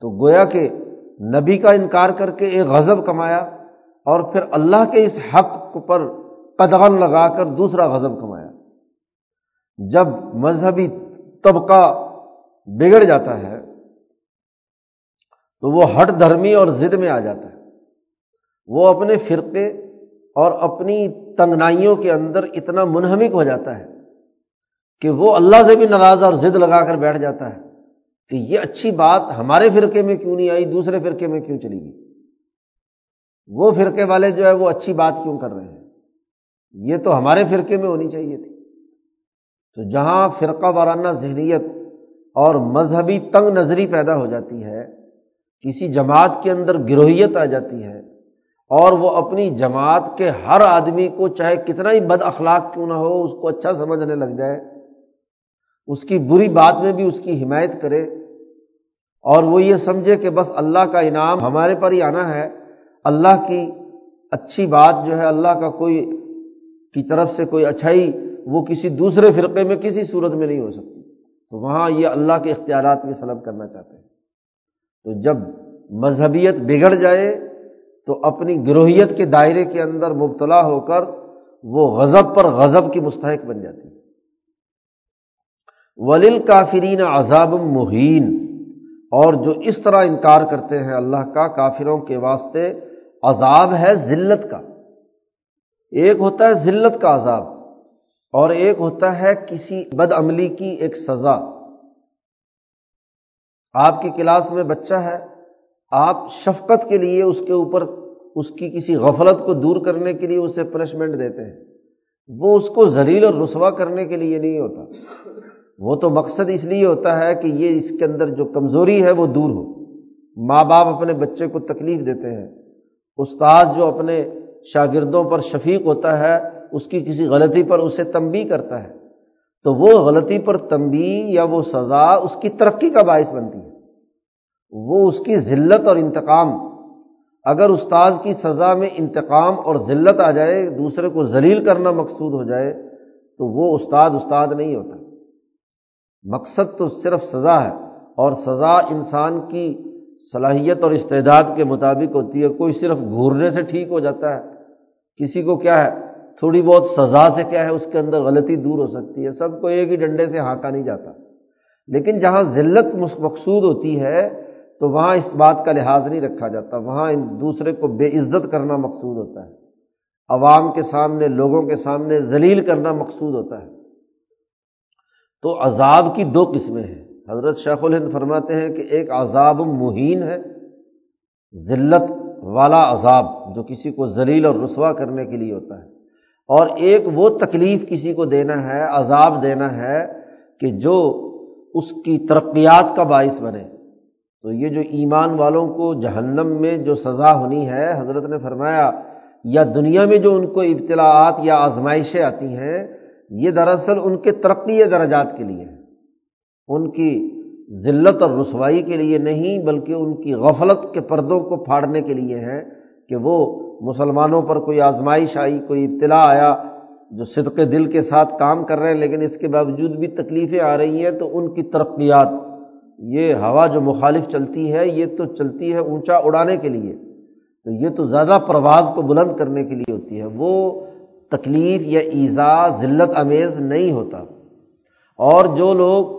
S1: تو گویا کہ نبی کا انکار کر کے ایک غضب کمایا اور پھر اللہ کے اس حق پر قدغن لگا کر دوسرا غضب کمایا۔ جب مذہبی طبقہ بگڑ جاتا ہے، تو وہ ہٹ دھرمی اور ضد میں آ جاتا ہے۔ وہ اپنے فرقے اور اپنی تنگنائیوں کے اندر اتنا منہمک ہو جاتا ہے کہ وہ اللہ سے بھی ناراض اور ضد لگا کر بیٹھ جاتا ہے کہ یہ اچھی بات ہمارے فرقے میں کیوں نہیں آئی، دوسرے فرقے میں کیوں چلی گئی؟ وہ فرقے والے جو ہے وہ اچھی بات کیوں کر رہے ہیں؟ یہ تو ہمارے فرقے میں ہونی چاہیے تھی۔ تو جہاں فرقہ وارانہ ذہنیت اور مذہبی تنگ نظری پیدا ہو جاتی ہے، کسی جماعت کے اندر گروہیت آ جاتی ہے اور وہ اپنی جماعت کے ہر آدمی کو چاہے کتنا ہی بد اخلاق کیوں نہ ہو، اس کو اچھا سمجھنے لگ جائے، اس کی بری بات میں بھی اس کی حمایت کرے اور وہ یہ سمجھے کہ بس اللہ کا انعام ہمارے پر ہی آنا ہے۔ اللہ کی اچھی بات جو ہے، اللہ کا کوئی کی طرف سے کوئی اچھائی وہ کسی دوسرے فرقے میں کسی صورت میں نہیں ہو سکتی۔ تو وہاں یہ اللہ کے اختیارات میں سلب کرنا چاہتے ہیں۔ تو جب مذہبیت بگڑ جائے، تو اپنی گروہیت کے دائرے کے اندر مبتلا ہو کر وہ غضب پر غضب کی مستحق بن جاتی ہے۔ ولیل کافرین عذاب مہین اور جو اس طرح انکار کرتے ہیں اللہ کا، کافروں کے واسطے عذاب ہے ذلت کا۔ ایک ہوتا ہے ذلت کا عذاب اور ایک ہوتا ہے کسی بد عملی کی ایک سزا۔ آپ کی کلاس میں بچہ ہے، آپ شفقت کے لیے اس کے اوپر اس کی کسی غفلت کو دور کرنے کے لیے اسے پنشمنٹ دیتے ہیں۔ وہ اس کو زلیل اور رسوا کرنے کے لیے نہیں ہوتا۔ وہ تو مقصد اس لیے ہوتا ہے کہ یہ اس کے اندر جو کمزوری ہے وہ دور ہو۔ ماں باپ اپنے بچے کو تکلیف دیتے ہیں۔ استاد جو اپنے شاگردوں پر شفیق ہوتا ہے، اس کی کسی غلطی پر اسے تنبی کرتا ہے۔ تو وہ غلطی پر تنبی یا وہ سزا اس کی ترقی کا باعث بنتی ہے۔ وہ اس کی ذلت اور انتقام۔ اگر استاذ کی سزا میں انتقام اور ذلت آ جائے، دوسرے کو ذلیل کرنا مقصود ہو جائے، تو وہ استاد استاد نہیں ہوتا۔ مقصد تو صرف سزا ہے، اور سزا انسان کی صلاحیت اور استعداد کے مطابق ہوتی ہے، کوئی صرف گھورنے سے ٹھیک ہو جاتا ہے۔ کسی کو کیا ہے؟ تھوڑی بہت سزا سے کیا ہے، اس کے اندر غلطی دور ہو سکتی ہے۔ سب کو ایک ہی ڈنڈے سے ہانکا نہیں جاتا۔ لیکن جہاں ذلت مقصود ہوتی ہے، تو وہاں اس بات کا لحاظ نہیں رکھا جاتا۔ وہاں دوسرے کو بے عزت کرنا مقصود ہوتا ہے۔ عوام کے سامنے، لوگوں کے سامنے ذلیل کرنا مقصود ہوتا ہے۔ تو عذاب کی دو قسمیں ہیں۔ حضرت شیخ الہند فرماتے ہیں کہ ایک عذاب مہین ہے، ذلت والا عذاب جو کسی کو ذلیل اور رسوا کرنے کے لیے ہوتا ہے۔ اور ایک وہ تکلیف کسی کو دینا ہے، عذاب دینا ہے کہ جو اس کی ترقیات کا باعث بنے۔ تو یہ جو ایمان والوں کو جہنم میں جو سزا ہونی ہے، حضرت نے فرمایا، یا دنیا میں جو ان کو ابتلاعات یا آزمائشیں آتی ہیں، یہ دراصل ان کے ترقی درجات کے لیے ہیں۔ ان کی ذلت اور رسوائی کے لیے نہیں، بلکہ ان کی غفلت کے پردوں کو پھاڑنے کے لیے ہے کہ وہ مسلمانوں پر کوئی آزمائش آئی، کوئی ابتلا آیا جو صدق دل کے ساتھ کام کر رہے ہیں، لیکن اس کے باوجود بھی تکلیفیں آ رہی ہیں، تو ان کی ترقیات، یہ ہوا جو مخالف چلتی ہے، یہ تو چلتی ہے اونچا اڑانے کے لیے، تو یہ تو زیادہ پرواز کو بلند کرنے کے لیے ہوتی ہے۔ وہ تکلیف یا ایزا، ذلت، امیز نہیں ہوتا۔ اور جو لوگ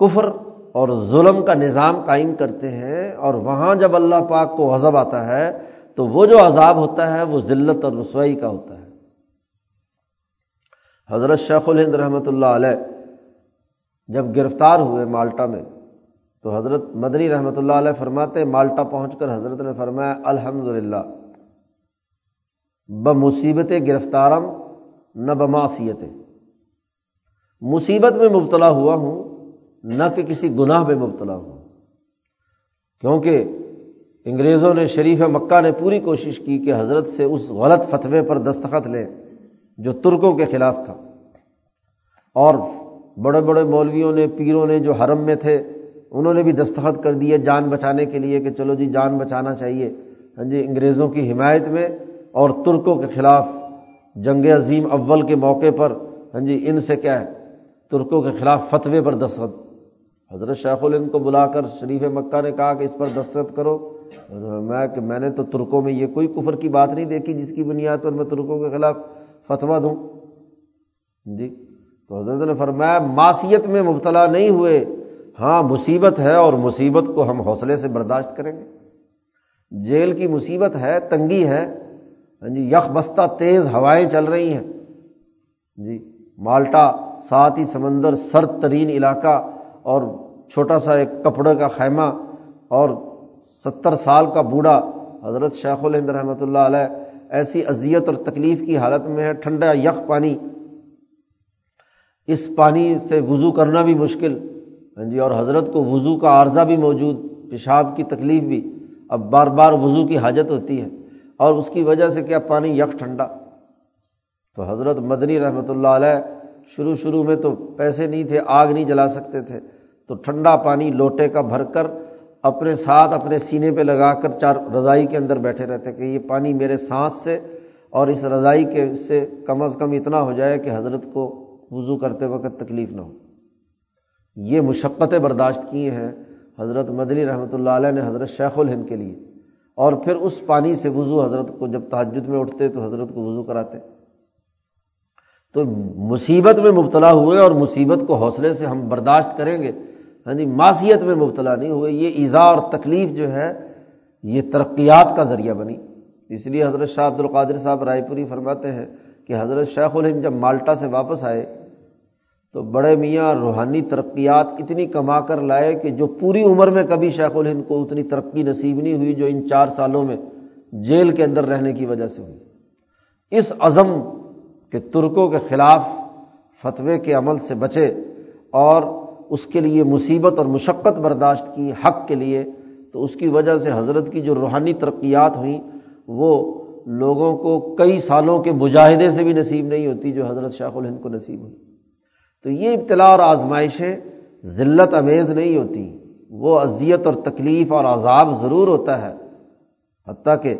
S1: کفر اور ظلم کا نظام قائم کرتے ہیں اور وہاں جب اللہ پاک کو غضب آتا ہے تو وہ جو عذاب ہوتا ہے وہ ذلت اور رسوائی کا ہوتا ہے۔ حضرت شیخ الہند رحمۃ اللہ علیہ جب گرفتار ہوئے مالٹا میں تو حضرت مدنی رحمۃ اللہ علیہ فرماتے مالٹا پہنچ کر حضرت نے فرمایا الحمد للہ بمصیبت گرفتارم، نہ بماسیت مصیبت میں مبتلا ہوا ہوں نہ کہ کسی گناہ میں مبتلا ہوں کیونکہ انگریزوں نے شریف مکہ نے پوری کوشش کی کہ حضرت سے اس غلط فتوے پر دستخط لیں جو ترکوں کے خلاف تھا۔ اور بڑے بڑے مولویوں نے، پیروں نے جو حرم میں تھے، انہوں نے بھی دستخط کر دیے جان بچانے کے لیے کہ چلو جی جان بچانا چاہیے۔ ہاں جی انگریزوں کی حمایت میں اور ترکوں کے خلاف جنگ عظیم اول کے موقع پر ہاں جی ان سے کیا ہے؟ ترکوں کے خلاف فتوے پر دستخط۔ حضرت شیخ الند کو بلا کر شریف مکہ نے کہا کہ اس پر دستخط کرو۔ میں کہ میں نے تو ترکوں میں یہ کوئی کفر کی بات نہیں دیکھی جس کی بنیاد پر میں ترکوں کے خلاف فتویٰ دوں۔ جی۔ تو حضرت نے فرمایا معاشیت میں مبتلا نہیں ہوئے۔ ہاں مصیبت ہے اور مصیبت کو ہم حوصلے سے برداشت کریں گے۔ جیل کی مصیبت ہے، تنگی ہے۔ ہاں جی یخ بستہ تیز ہوائیں چل رہی ہیں۔ جی مالٹا ساتھ ہی سمندر سرد ترین علاقہ اور چھوٹا سا ایک کپڑے کا خیمہ اور ستر سال کا بوڑھا حضرت شیخ الہند رحمۃ اللہ علیہ ایسی اذیت اور تکلیف کی حالت میں ہے، ٹھنڈا یخ پانی۔ اس پانی سے وضو کرنا بھی مشکل۔ ہاں جی اور حضرت کو وضو کا عارضہ بھی موجود، پیشاب کی تکلیف بھی۔ اب بار بار وضو کی حاجت ہوتی ہے اور اس کی وجہ سے کیا پانی یک ٹھنڈا؟ تو حضرت مدنی رحمۃ اللہ علیہ شروع شروع میں تو پیسے نہیں تھے، آگ نہیں جلا سکتے تھے۔ تو ٹھنڈا پانی لوٹے کا بھر کر اپنے ساتھ اپنے سینے پہ لگا کر چار رضائی کے اندر بیٹھے رہتے کہ یہ پانی میرے سانس سے اور اس رضائی کے سے کم از کم اتنا ہو جائے کہ حضرت کو وضو کرتے وقت تکلیف نہ ہو۔ یہ مشقتیں برداشت کیے ہیں حضرت مدنی رحمۃ اللہ علیہ نے حضرت شیخ الہند کے لیے۔ اور پھر اس پانی سے وضو حضرت کو جب تحجد میں اٹھتے تو حضرت کو وضو کراتے۔ تو مصیبت میں مبتلا ہوئے اور مصیبت کو حوصلے سے ہم برداشت کریں گے۔ یعنی ہاں جی معاشیت میں مبتلا نہیں ہوئے، یہ ایزا اور تکلیف جو ہے، یہ ترقیات کا ذریعہ بنی۔ اس لیے حضرت شاہ عبد القادر صاحب رائے پوری فرماتے ہیں کہ حضرت شیخ الہند جب مالٹا سے واپس آئے، تو بڑے میاں روحانی ترقیات اتنی کما کر لائے کہ جو پوری عمر میں کبھی شیخ الہند کو اتنی ترقی نصیب نہیں ہوئی، جو ان چار سالوں میں جیل کے اندر رہنے کی وجہ سے ہوئی۔ اس عزم کے ترکوں کے خلاف فتوے کے عمل سے بچے اور اس کے لیے مصیبت اور مشقت برداشت کی حق کے لیے، تو اس کی وجہ سے حضرت کی جو روحانی ترقیات ہوئیں، وہ لوگوں کو کئی سالوں کے مجاہدے سے بھی نصیب نہیں ہوتی جو حضرت شیخ الہند کو نصیب ہوئی۔ تو یہ ابتلاع اور آزمائشیں ذلت امیز نہیں ہوتی، وہ اذیت اور تکلیف اور عذاب ضرور ہوتا ہے۔ حتیٰ کہ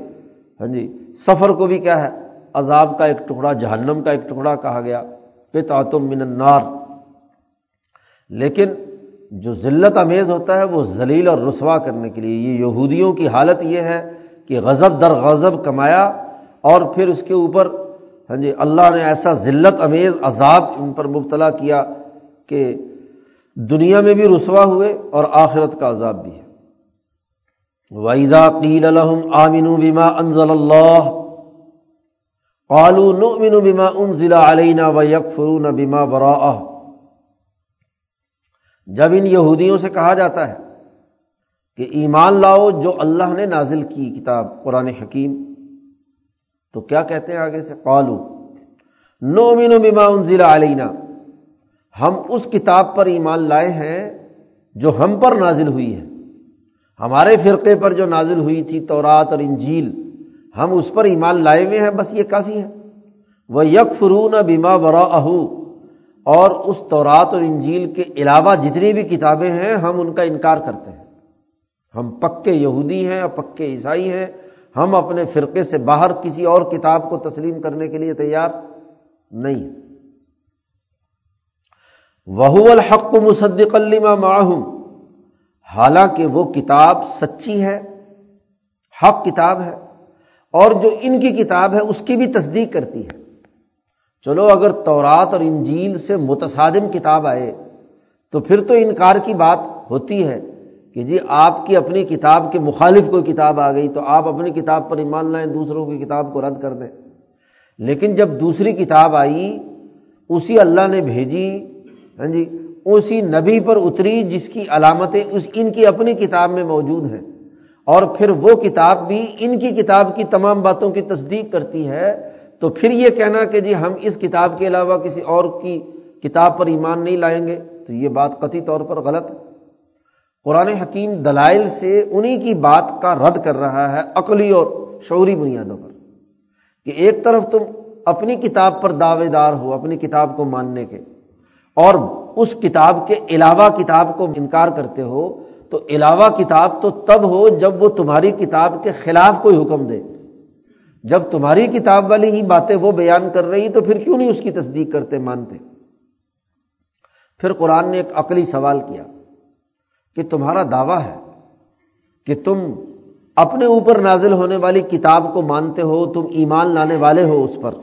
S1: ہاں جی سفر کو بھی کیا ہے، عذاب کا ایک ٹکڑا، جہنم کا ایک ٹکڑا کہا گیا پتم من النار۔ لیکن جو ذلت امیز ہوتا ہے وہ ذلیل اور رسوا کرنے کے لیے، یہ یہودیوں کی حالت یہ ہے کہ غضب در غضب کمایا اور پھر اس کے اوپر ہاں جی اللہ نے ایسا ذلت امیز، عذاب ان پر مبتلا کیا کہ دنیا میں بھی رسوا ہوئے اور آخرت کا عذاب بھی ہے۔ ویدا قیل الحم آمین بیما انزل اللہ قالو بیما ان ضلع علینا و یک فرون بیما برا جب ان یہودیوں سے کہا جاتا ہے کہ ایمان لاؤ جو اللہ نے نازل کی کتاب قرآن حکیم، تو کیا کہتے ہیں آگے سے؟ قالو نو مین بما ضلع علینا، ہم اس کتاب پر ایمان لائے ہیں جو ہم پر نازل ہوئی ہے۔ ہمارے فرقے پر جو نازل ہوئی تھی، تورات اور انجیل، ہم اس پر ایمان لائے ہوئے ہیں، بس یہ کافی ہے۔ وہ یک فرون بیما برا اہو اور اس تورات اور انجیل کے علاوہ جتنی بھی کتابیں ہیں، ہم ان کا انکار کرتے ہیں۔ ہم پکے یہودی ہیں اور پکے عیسائی ہیں۔ ہم اپنے فرقے سے باہر کسی اور کتاب کو تسلیم کرنے کے لیے تیار نہیں۔ وہ الحق مصدق الما معاہم حالانکہ وہ کتاب سچی ہے، حق کتاب ہے، اور جو ان کی کتاب ہے، اس کی بھی تصدیق کرتی ہے۔ چلو اگر تورات اور انجیل سے متصادم کتاب آئے، تو پھر تو انکار کی بات ہوتی ہے کہ جی آپ کی اپنی کتاب کے مخالف کوئی کتاب آ گئی تو آپ اپنی کتاب پر ایمان لائیں، دوسروں کی کتاب کو رد کر دیں۔ لیکن جب دوسری کتاب آئی، اسی اللہ نے بھیجی ہاں جی اسی نبی پر اتری جس کی علامتیں اس، ان کی اپنی کتاب میں موجود ہیں۔ اور پھر وہ کتاب بھی ان کی کتاب کی تمام باتوں کی تصدیق کرتی ہے تو پھر یہ کہنا کہ جی ہم اس کتاب کے علاوہ کسی اور کی کتاب پر ایمان نہیں لائیں گے، تو یہ بات قطعی طور پر غلط ہے۔ قرآن حکیم دلائل سے انہی کی بات کا رد کر رہا ہے عقلی اور شعوری بنیادوں پر کہ ایک طرف تم اپنی کتاب پر دعوے دار ہو، اپنی کتاب کو ماننے کے، اور اس کتاب کے علاوہ کتاب کو انکار کرتے ہو، تو علاوہ کتاب تو تب ہو جب وہ تمہاری کتاب کے خلاف کوئی حکم دے۔ جب تمہاری کتاب والی ہی باتیں وہ بیان کر رہی تو پھر کیوں نہیں اس کی تصدیق کرتے مانتے؟ پھر قرآن نے ایک عقلی سوال کیا کہ تمہارا دعویٰ ہے کہ تم اپنے اوپر نازل ہونے والی کتاب کو مانتے ہو، تم ایمان لانے والے ہو اس پر۔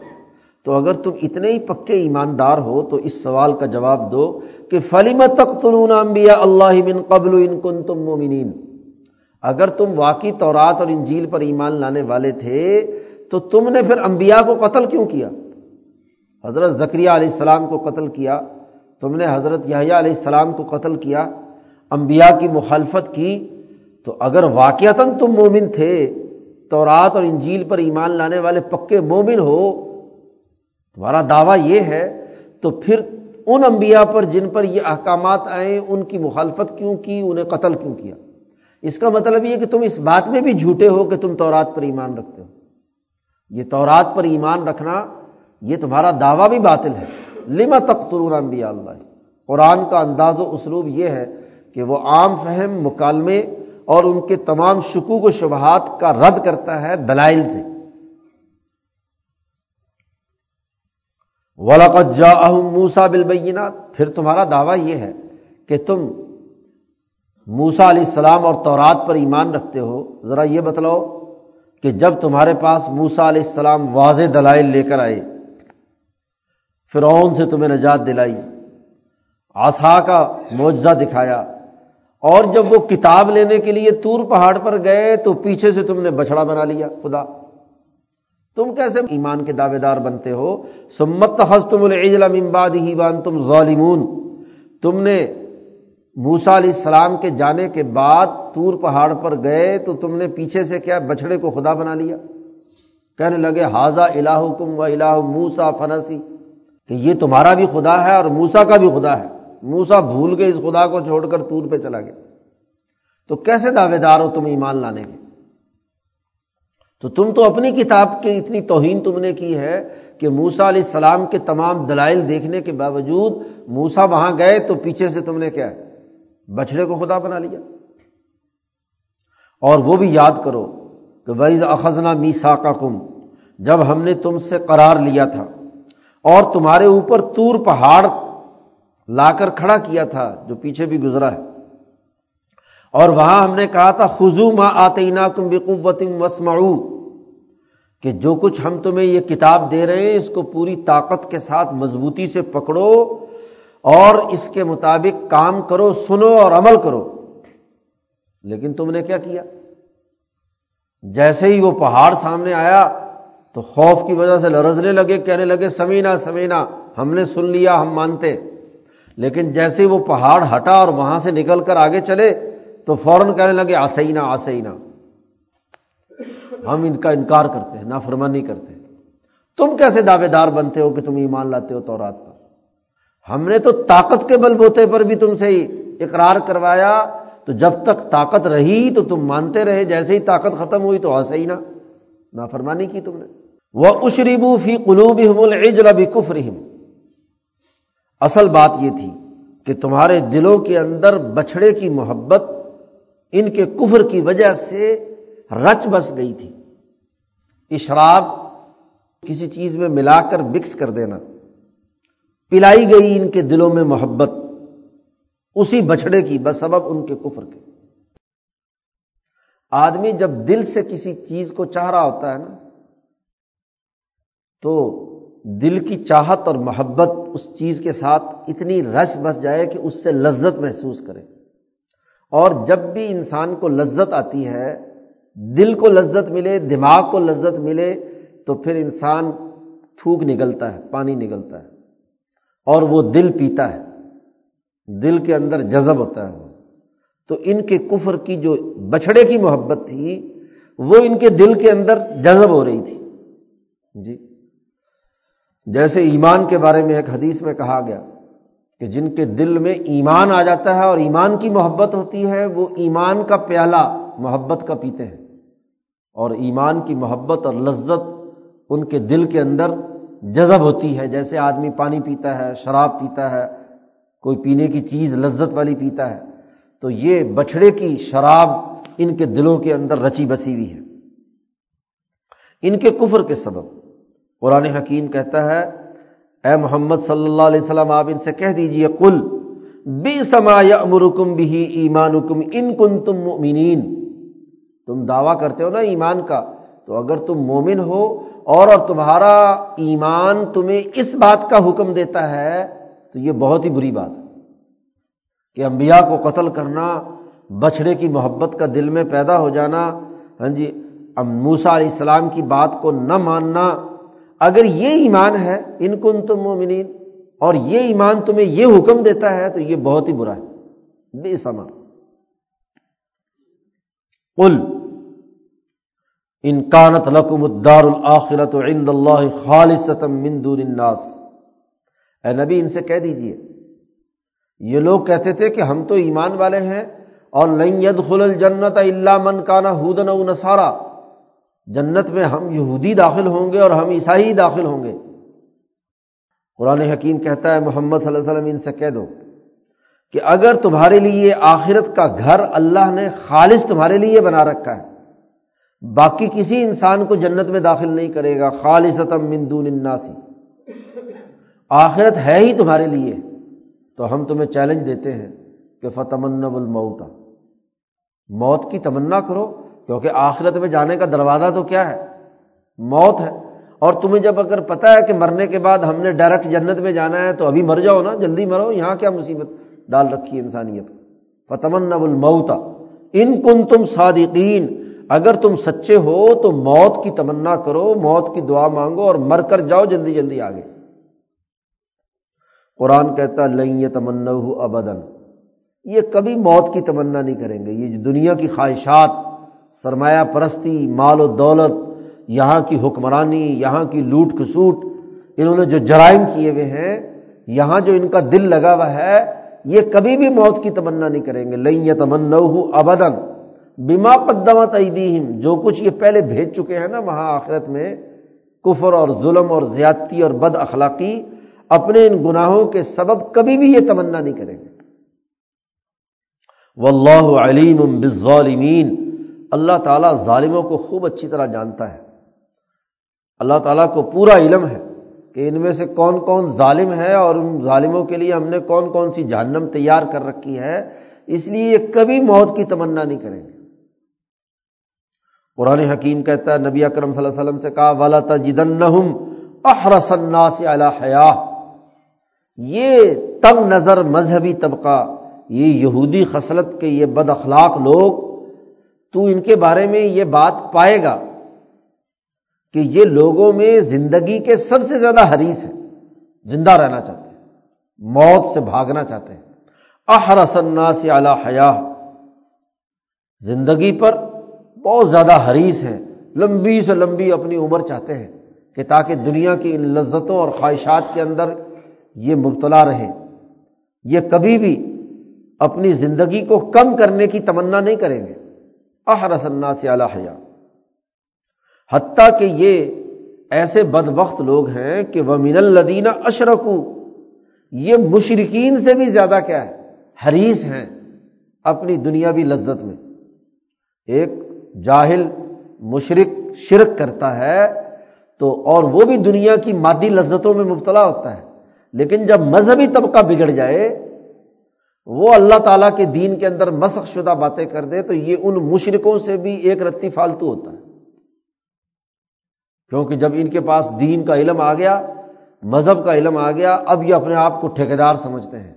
S1: تو اگر تم اتنے ہی پکے ایماندار ہو تو اس سوال کا جواب دو کہ فلیم تک انبیاء اللہ بن قبل ان کن تم مومنین اگر تم واقعی طورات اور انجیل پر ایمان لانے والے تھے تو تم نے پھر انبیاء کو قتل کیوں کیا؟ حضرت ذکریہ علیہ السلام کو قتل کیا، تم نے حضرت یحییٰ علیہ السلام کو قتل کیا، انبیاء کی مخالفت کی، تو اگر واقعتاً تم مومن تھے تو رات اور انجیل پر ایمان لانے والے پکے مومن ہو، تمہارا دعویٰ یہ ہے، تو پھر ان انبیاء پر جن پر یہ احکامات آئے، ان کی مخالفت کیوں کی، انہیں قتل کیوں کیا؟ اس کا مطلب یہ کہ تم اس بات میں بھی جھوٹے ہو کہ تم تورات پر ایمان رکھتے ہو۔ یہ تورات پر ایمان رکھنا، یہ تمہارا دعویٰ بھی باطل ہے۔ لما تختر انبیاء اللہ؟ قرآن کا انداز و اسلوب یہ ہے کہ وہ عام فہم، مکالمے اور ان کے تمام شکوک و شبہات کا رد کرتا ہے دلائل سے۔ ولاقت جا موسا بالبینات پھر تمہارا دعویٰ یہ ہے کہ تم موسا علیہ السلام اور تورات پر ایمان رکھتے ہو۔ ذرا یہ بتلاؤ۔ کہ جب تمہارے پاس موسا علیہ السلام واضح دلائل لے کر آئے، فرعون سے تمہیں نجات دلائی، آسا کا معجزہ دکھایا، اور جب وہ کتاب لینے کے لیے تور پہاڑ پر گئے تو پیچھے سے تم نے بچڑا بنا لیا، خدا۔ تم کیسے ایمان کے دعوے دار بنتے ہو؟ سمت حس تم امباد ہی بان تم ظالمون۔ تم نے موسا علیہ السلام کے جانے کے بعد تور پہاڑ پر گئے تو تم نے پیچھے سے کیا بچڑے کو خدا بنا لیا؟ کہنے لگے حاضہ الہ کم و الہ موسا فنسی. کہ یہ تمہارا بھی خدا ہے اور موسا کا بھی خدا ہے۔ موسا بھول کے اس خدا کو چھوڑ کر تور پہ چلا گیا۔ تو کیسے دعوے دار ہو تم ایمان لانے کے؟ تو تم تو اپنی کتاب کی اتنی توہین تم نے کی ہے کہ موسا علیہ السلام کے تمام دلائل دیکھنے کے باوجود موسا وہاں گئے تو پیچھے سے تم نے کیا ہے؟ بچڑے کو خدا بنا لیا۔ اور وہ بھی یاد کرو کہ ویز اخذنا میسا کا کم جب ہم نے تم سے قرار لیا تھا اور تمہارے اوپر تور پہاڑ لا کر کھڑا کیا تھا جو پیچھے بھی گزرا ہے۔ اور وہاں ہم نے کہا تھا خزو ماں آتے کم بقوت وسمعو کہ جو کچھ ہم تمہیں یہ کتاب دے رہے ہیں، اس کو پوری طاقت کے ساتھ مضبوطی سے پکڑو اور اس کے مطابق کام کرو، سنو اور عمل کرو۔ لیکن تم نے کیا کیا؟ جیسے ہی وہ پہاڑ سامنے آیا تو خوف کی وجہ سے لرزنے لگے، کہنے لگے، سمینا سمینا، ہم نے سن لیا، ہم مانتے۔ لیکن جیسے ہی وہ پہاڑ ہٹا اور وہاں سے نکل کر آگے چلے تو فوراً کہنے لگے، آسینا آسینا۔ ہم ان کا انکار کرتے ہیں، نافرمانی کرتے ہیں۔ تم کیسے دعوے دار بنتے ہو کہ تم ایمان لاتے ہو تو رات پر؟ ہم نے تو طاقت کے بل بوتے پر بھی تم سے اقرار کروایا، تو جب تک طاقت رہی تو تم مانتے رہے، جیسے ہی طاقت ختم ہوئی تو آسینا نافرمانی کی تم نے۔ وہ اشریبو فی قلوب بھی کفرہم اصل بات یہ تھی کہ تمہارے دلوں کے اندر بچھڑے کی محبت ان کے کفر کی وجہ سے رچ بس گئی تھی۔ اشراب کسی چیز میں ملا کر مکس کر دینا۔ پلائی گئی ان کے دلوں میں محبت، اسی بچھڑے کی بس سبب ان کے کفر کے۔ آدمی جب دل سے کسی چیز کو چاہ رہا ہوتا ہے نا، تو دل کی چاہت اور محبت اس چیز کے ساتھ اتنی رس بس جائے کہ اس سے لذت محسوس کرے۔ اور جب بھی انسان کو لذت آتی ہے، دل کو لذت ملے، دماغ کو لذت ملے، تو پھر انسان تھوک نکلتا ہے، پانی نکلتا ہے۔ اور وہ دل پیتا ہے۔ دل کے اندر جذب ہوتا ہے تو ان کے کفر کی جو بچھڑے کی محبت تھی، وہ ان کے دل کے اندر جذب ہو رہی تھی۔ جی۔ جیسے ایمان کے بارے میں ایک حدیث میں کہا گیا کہ جن کے دل میں ایمان آ جاتا ہے اور ایمان کی محبت ہوتی ہے، وہ ایمان کا پیالہ محبت کا پیتے ہیں۔ اور ایمان کی محبت اور لذت ان کے دل کے اندر جذب ہوتی ہے، جیسے آدمی پانی پیتا ہے، شراب پیتا ہے، کوئی پینے کی چیز لذت والی پیتا ہے، تو یہ بچھڑے کی شراب ان کے دلوں کے اندر رچی بسی ہوئی ہے۔ ان کے کفر کے سبب۔ قرآن حکیم کہتا ہے، اے محمد صلی اللہ علیہ وسلم، آپ ان سے کہہ دیجیے کل بی سما یا امرکم بھی ایمان کم ان کن تم مومنین تم دعویٰ کرتے ہو نا ایمان کا، تو اگر تم مومن ہو اور اور تمہارا ایمان تمہیں اس بات کا حکم دیتا ہے، تو یہ بہت ہی بری بات ہے کہ انبیاء کو قتل کرنا بچڑے کی محبت کا دل میں پیدا ہو جانا۔ ہاں جی موسا علیہ السلام کی بات کو نہ ماننا۔ اگر یہ ایمان ہے، ان کن تم مومنین، اور یہ ایمان تمہیں یہ حکم دیتا ہے، تو یہ بہت ہی برا ہے۔ بے سما۔ قل انکانت لکم الدار الآخرت عند اللہ خالصتم من دون الناس۔ اے نبی، ان سے کہہ دیجیے۔ یہ لوگ کہتے تھے کہ ہم تو ایمان والے ہیں اور لن يدخل الجنت الا من کان ہودن او نصارا۔ جنت میں ہم یہودی داخل ہوں گے اور ہم عیسائی داخل ہوں گے۔ قرآن حکیم کہتا ہے، محمد صلی اللہ علیہ وسلم، ان سے کہہ دو کہ اگر تمہارے لیے آخرت کا گھر اللہ نے خالص تمہارے لیے بنا رکھا ہے باقی کسی انسان کو جنت میں داخل نہیں کرے گا خالصتم من دون الناسی آخرت ہے ہی تمہارے لیے۔ تو ہم تمہیں چیلنج دیتے ہیں کہ فتمن الموت۔ موت کی تمنا کرو، کیونکہ آخرت میں جانے کا دروازہ تو کیا ہے؟ موت ہے۔ اور تمہیں جب اگر پتا ہے کہ مرنے کے بعد ہم نے ڈائریکٹ جنت میں جانا ہے، تو ابھی مر جاؤ نا، جلدی مرو۔ یہاں کیا مصیبت ڈال رکھی ہے انسانیت؟ فتمن الموتا ان کن تم صادقین اگر تم سچے ہو تو موت کی تمنا کرو، موت کی دعا مانگو اور مر کر جاؤ جلدی جلدی آگے۔ قرآن کہتا لئی تمنا ابدن یہ کبھی موت کی تمنا نہیں کریں گے۔ یہ دنیا کی خواہشات، سرمایہ پرستی، مال و دولت، یہاں کی حکمرانی، یہاں کی لوٹ کسوٹ انہوں نے جو جرائم کیے ہوئے ہیں، یہاں جو ان کا دل لگا ہوا ہے، یہ کبھی بھی موت کی تمنا نہیں کریں گے۔ لئی تمنا ابدن بیما قدمت ایدیہم، جو کچھ یہ پہلے بھیج چکے ہیں نا وہاں آخرت میں، کفر اور ظلم اور زیادتی اور بد اخلاقی، اپنے ان گناہوں کے سبب کبھی بھی یہ تمنا نہیں کریں گے۔ واللہ علیم بالظالمین۔ اللہ تعالیٰ ظالموں کو خوب اچھی طرح جانتا ہے۔ اللہ تعالیٰ کو پورا علم ہے کہ ان میں سے کون کون ظالم ہے اور ان ظالموں کے لیے ہم نے کون کون سی جہنم تیار کر رکھی ہے۔ اس لیے یہ کبھی موت کی تمنا نہیں کریں گے۔ قرآن حکیم کہتا ہے، نبی اکرم صلی اللہ علیہ وسلم سے کہا والا تجدن احرسنا سے حیا یہ تنگ نظر مذہبی طبقہ، یہ یہودی خصلت کے یہ بد اخلاق لوگ، تو ان کے بارے میں یہ بات پائے گا کہ یہ لوگوں میں زندگی کے سب سے زیادہ حریث ہے زندہ رہنا چاہتے ہیں، موت سے بھاگنا چاہتے ہیں۔ احرسنا سے اعلی حیا زندگی پر بہت زیادہ حریث ہیں، لمبی سے لمبی اپنی عمر چاہتے ہیں کہ تاکہ دنیا کی ان لذتوں اور خواہشات کے اندر یہ مبتلا رہے۔ یہ کبھی بھی اپنی زندگی کو کم کرنے کی تمنا نہیں کریں گے۔ احرسنا سے اعلی حیا۔ حتیٰ کہ یہ ایسے بد وقت لوگ ہیں کہ وہ من الدینہ اشرکو یہ مشرقین سے بھی زیادہ کیا ہے حریث ہیں اپنی دنیاوی لذت میں۔ ایک جاہل مشرق شرک کرتا ہے، تو اور وہ بھی دنیا کی مادی لذتوں میں مبتلا ہوتا ہے۔ لیکن جب مذہبی طبقہ بگڑ جائے، وہ اللہ تعالیٰ کے دین کے اندر مسخ شدہ باتیں کر دے، تو یہ ان مشرقوں سے بھی ایک رتی فالتو ہوتا ہے۔ کیونکہ جب ان کے پاس دین کا علم آ گیا، مذہب کا علم آ گیا، اب یہ اپنے آپ کو ٹھیکیدار سمجھتے ہیں۔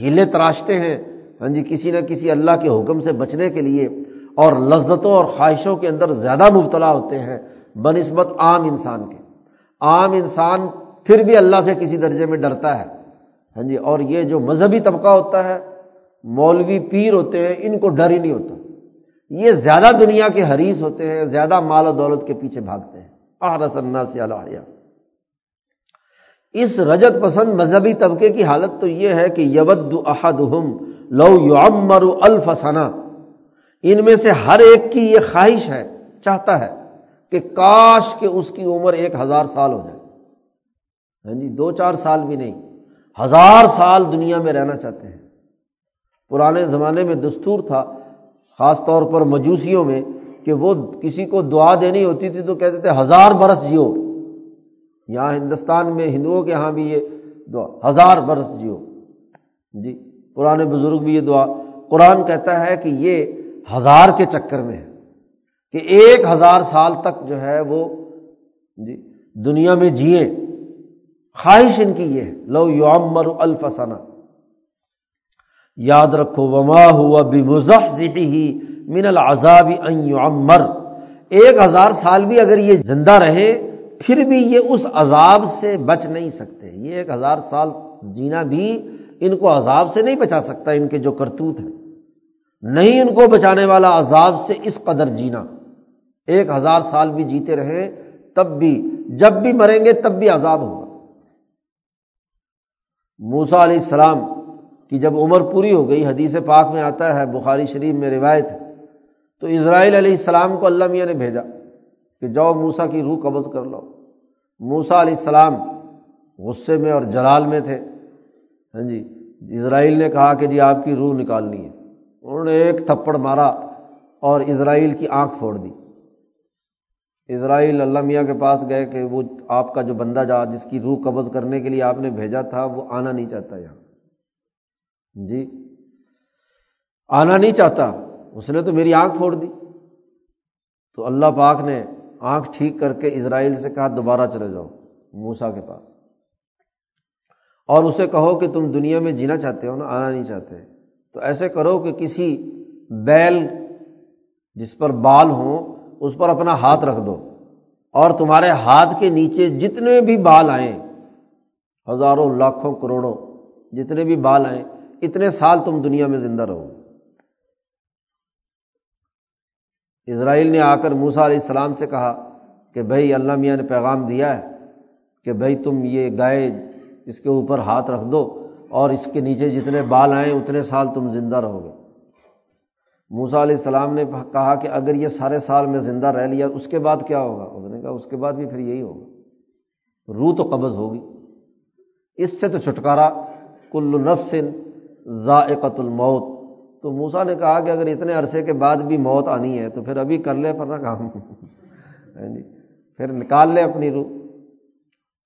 S1: ہیلے تراشتے ہیں۔ ہاں جی کسی نہ کسی اللہ کے حکم سے بچنے کے لیے اور لذتوں اور خواہشوں کے اندر زیادہ مبتلا ہوتے ہیں بہ نسبت عام انسان کے۔ عام انسان پھر بھی اللہ سے کسی درجے میں ڈرتا ہے۔ ہاں جی اور یہ جو مذہبی طبقہ ہوتا ہے، مولوی پیر ہوتے ہیں، ان کو ڈر ہی نہیں ہوتا۔ یہ زیادہ دنیا کے حریث ہوتے ہیں، زیادہ مال و دولت کے پیچھے بھاگتے ہیں۔ آرس اللہ سے اللہ اس رجت پسند مذہبی طبقے کی حالت تو یہ ہے کہ یود احدہم لو یعمر الفسنا ان میں سے ہر ایک کی یہ خواہش ہے، چاہتا ہے کہ کاش کہ اس کی عمر ایک ہزار سال ہو جائے۔ ہاں جی دو چار سال بھی نہیں، ہزار سال دنیا میں رہنا چاہتے ہیں۔ پرانے زمانے میں دستور تھا، خاص طور پر مجوسیوں میں، کہ وہ کسی کو دعا دینی ہوتی تھی تو کہتے تھے، ہزار برس جیو۔ یہاں ہندوستان میں ہندوؤں کے یہاں بھی یہ دعا، ہزار برس جیو۔ جی پرانے بزرگ بھی یہ دعا۔ قرآن کہتا ہے کہ یہ ہزار کے چکر میں ہے کہ ایک ہزار سال تک جو ہے وہ جی دنیا میں جیے۔ خواہش ان کی یہ لو یومر الفسنا یاد رکھو، وما ہوا بھی ہی من العذاب ان یعمر۔ ایک ہزار سال بھی اگر یہ زندہ رہے، پھر بھی یہ اس عذاب سے بچ نہیں سکتے۔ یہ ایک ہزار سال جینا بھی ان کو عذاب سے نہیں بچا سکتا، ان کے جو کرتوت ہیں۔ نہیں ان کو بچانے والا عذاب سے اس قدر جینا۔ ایک ہزار سال بھی جیتے رہے، تب بھی، جب بھی مریں گے، تب بھی عذاب ہوگا۔ موسا علیہ السلام کی جب عمر پوری ہو گئی، حدیث پاک میں آتا ہے، بخاری شریف میں روایت ہے۔ تو اسرائیل علیہ السلام کو اللہ میاں نے بھیجا کہ جاؤ موسا کی روح قبض کر لو۔ موسا علیہ السلام غصے میں اور جلال میں تھے۔ ہاں جی اسرائیل نے کہا کہ جی آپ کی روح نکالنی ہے۔ انہوں نے ایک تھپڑ مارا اور اسرائیل کی آنکھ پھوڑ دی۔ اسرائیل اللہ میاں کے پاس گئے کہ وہ آپ کا جو بندہ جا، جس کی روح قبض کرنے کے لیے آپ نے بھیجا تھا، وہ آنا نہیں چاہتا یہاں۔ جی آنا نہیں چاہتا۔ اس نے تو میری آنکھ پھوڑ دی۔ تو اللہ پاک نے آنکھ ٹھیک کر کے اسرائیل سے کہا، دوبارہ چلے جاؤ موسا کے پاس۔ اور اسے کہو کہ تم دنیا میں جینا چاہتے ہو نا، آنا نہیں چاہتے۔ تو ایسے کرو کہ کسی بیل جس پر بال ہوں، اس پر اپنا ہاتھ رکھ دو اور تمہارے ہاتھ کے نیچے جتنے بھی بال آئیں، ہزاروں، لاکھوں، کروڑوں جتنے بھی بال آئیں، اتنے سال تم دنیا میں زندہ رہو۔ اسرائیل نے آ کر موسا علیہ السلام سے کہا کہ بھائی اللہ میاں نے پیغام دیا ہے کہ بھائی تم یہ گائے اس کے اوپر ہاتھ رکھ دو اور اس کے نیچے جتنے بال آئیں اتنے سال تم زندہ رہو گے۔ موسا علیہ السلام نے کہا کہ اگر یہ سارے سال میں زندہ رہ لیا، اس کے بعد کیا ہوگا؟ اس نے کہا، اس کے بعد بھی پھر یہی ہوگا۔ روح تو قبض ہوگی۔ اس سے تو چھٹکارا۔ کل نفس ذائقت الموت۔ تو موسا نے کہا کہ اگر اتنے عرصے کے بعد بھی موت آنی ہے، تو پھر ابھی کر لے پر نہ کام۔ (laughs) ہاں جی۔ پھر نکال لے اپنی روح۔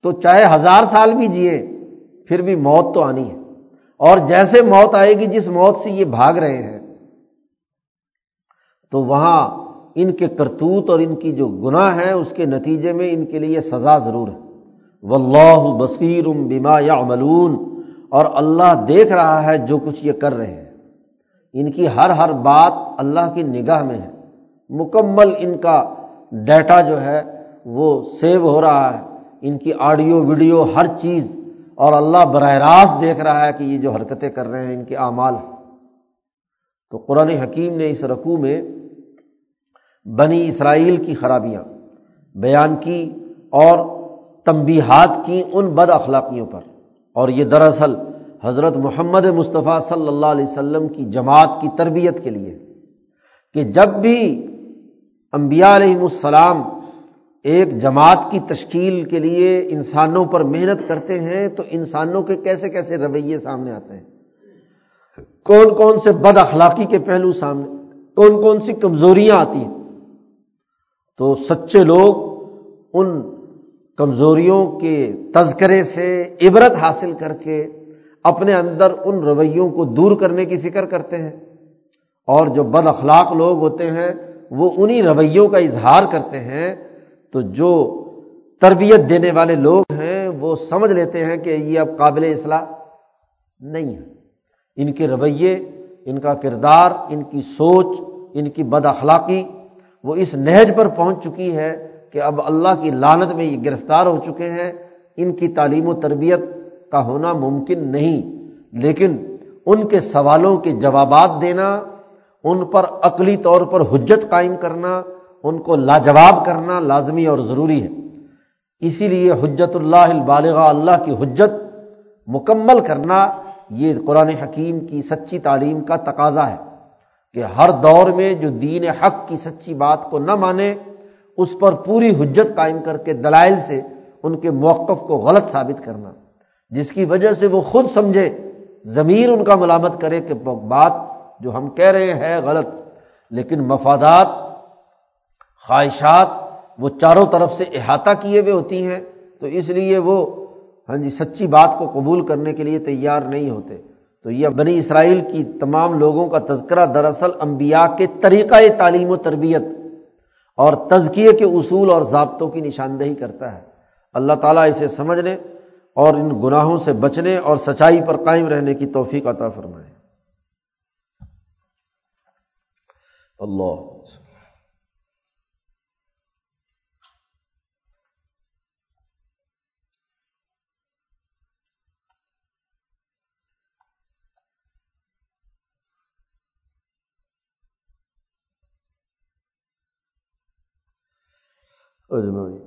S1: تو چاہے ہزار سال بھی جیے پھر بھی موت تو آنی ہے۔ اور جیسے موت آئے گی جس موت سے یہ بھاگ رہے ہیں، تو وہاں ان کے کرتوت اور ان کی جو گناہ ہے اس کے نتیجے میں ان کے لیے سزا ضرور ہے۔ و اللہ بصیر بما یا اور اللہ دیکھ رہا ہے جو کچھ یہ کر رہے ہیں۔ ان کی ہر ہر بات اللہ کی نگاہ میں ہے۔ مکمل ان کا ڈیٹا جو ہے، وہ سیو ہو رہا ہے۔ ان کی آڈیو ویڈیو ہر چیز اور اللہ براہ راست دیکھ رہا ہے کہ یہ جو حرکتیں کر رہے ہیں، ان کے اعمال تو قرآن حکیم نے اس رقو میں بنی اسرائیل کی خرابیاں بیان کی اور تنبیہات کی ان بد اخلاقیوں پر۔ اور یہ دراصل حضرت محمد مصطفیٰ صلی اللہ علیہ وسلم کی جماعت کی تربیت کے لیے کہ جب بھی انبیاء علیہ السلام ایک جماعت کی تشکیل کے لیے انسانوں پر محنت کرتے ہیں تو انسانوں کے کیسے کیسے رویے سامنے آتے ہیں؟ کون کون سے بد اخلاقی کے پہلو سامنے؟ کون کون سی کمزوریاں آتی ہیں؟ تو سچے لوگ ان کمزوریوں کے تذکرے سے عبرت حاصل کر کے اپنے اندر ان رویوں کو دور کرنے کی فکر کرتے ہیں۔ اور جو بد اخلاق لوگ ہوتے ہیں، وہ انہیں رویوں کا اظہار کرتے ہیں تو جو تربیت دینے والے لوگ ہیں، وہ سمجھ لیتے ہیں کہ یہ اب قابل اصلاح نہیں ہے۔ ان کے رویے، ان کا کردار، ان کی سوچ، ان کی بد اخلاقی، وہ اس نہج پر پہنچ چکی ہے کہ اب اللہ کی لانت میں یہ گرفتار ہو چکے ہیں۔ ان کی تعلیم و تربیت کا ہونا ممکن نہیں، لیکن ان کے سوالوں کے جوابات دینا، ان پر عقلی طور پر حجت قائم کرنا ان کو لاجواب کرنا لازمی اور ضروری ہے۔ اسی لیے حجت اللہ البالغ اللہ کی حجت مکمل کرنا یہ قرآن حکیم کی سچی تعلیم کا تقاضا ہے کہ ہر دور میں جو دین حق کی سچی بات کو نہ مانے، اس پر پوری حجت قائم کر کے دلائل سے ان کے موقف کو غلط ثابت کرنا، جس کی وجہ سے وہ خود سمجھے، ضمیر ان کا ملامت کرے کہ بات جو ہم کہہ رہے ہیں غلط، لیکن مفادات خواہشات وہ چاروں طرف سے احاطہ کیے ہوئے ہوتی ہیں، تو اس لیے وہ ہاں جی سچی بات کو قبول کرنے کے لیے تیار نہیں ہوتے۔ تو یہ بنی اسرائیل کی تمام لوگوں کا تذکرہ دراصل انبیاء کے طریقۂ تعلیم و تربیت اور تزکیے کے اصول اور ضابطوں کی نشاندہی کرتا ہے۔ اللہ تعالیٰ اسے سمجھنے اور ان گناہوں سے بچنے اور سچائی پر قائم رہنے کی توفیق عطا فرمائے۔ اللہ۔ اجمعین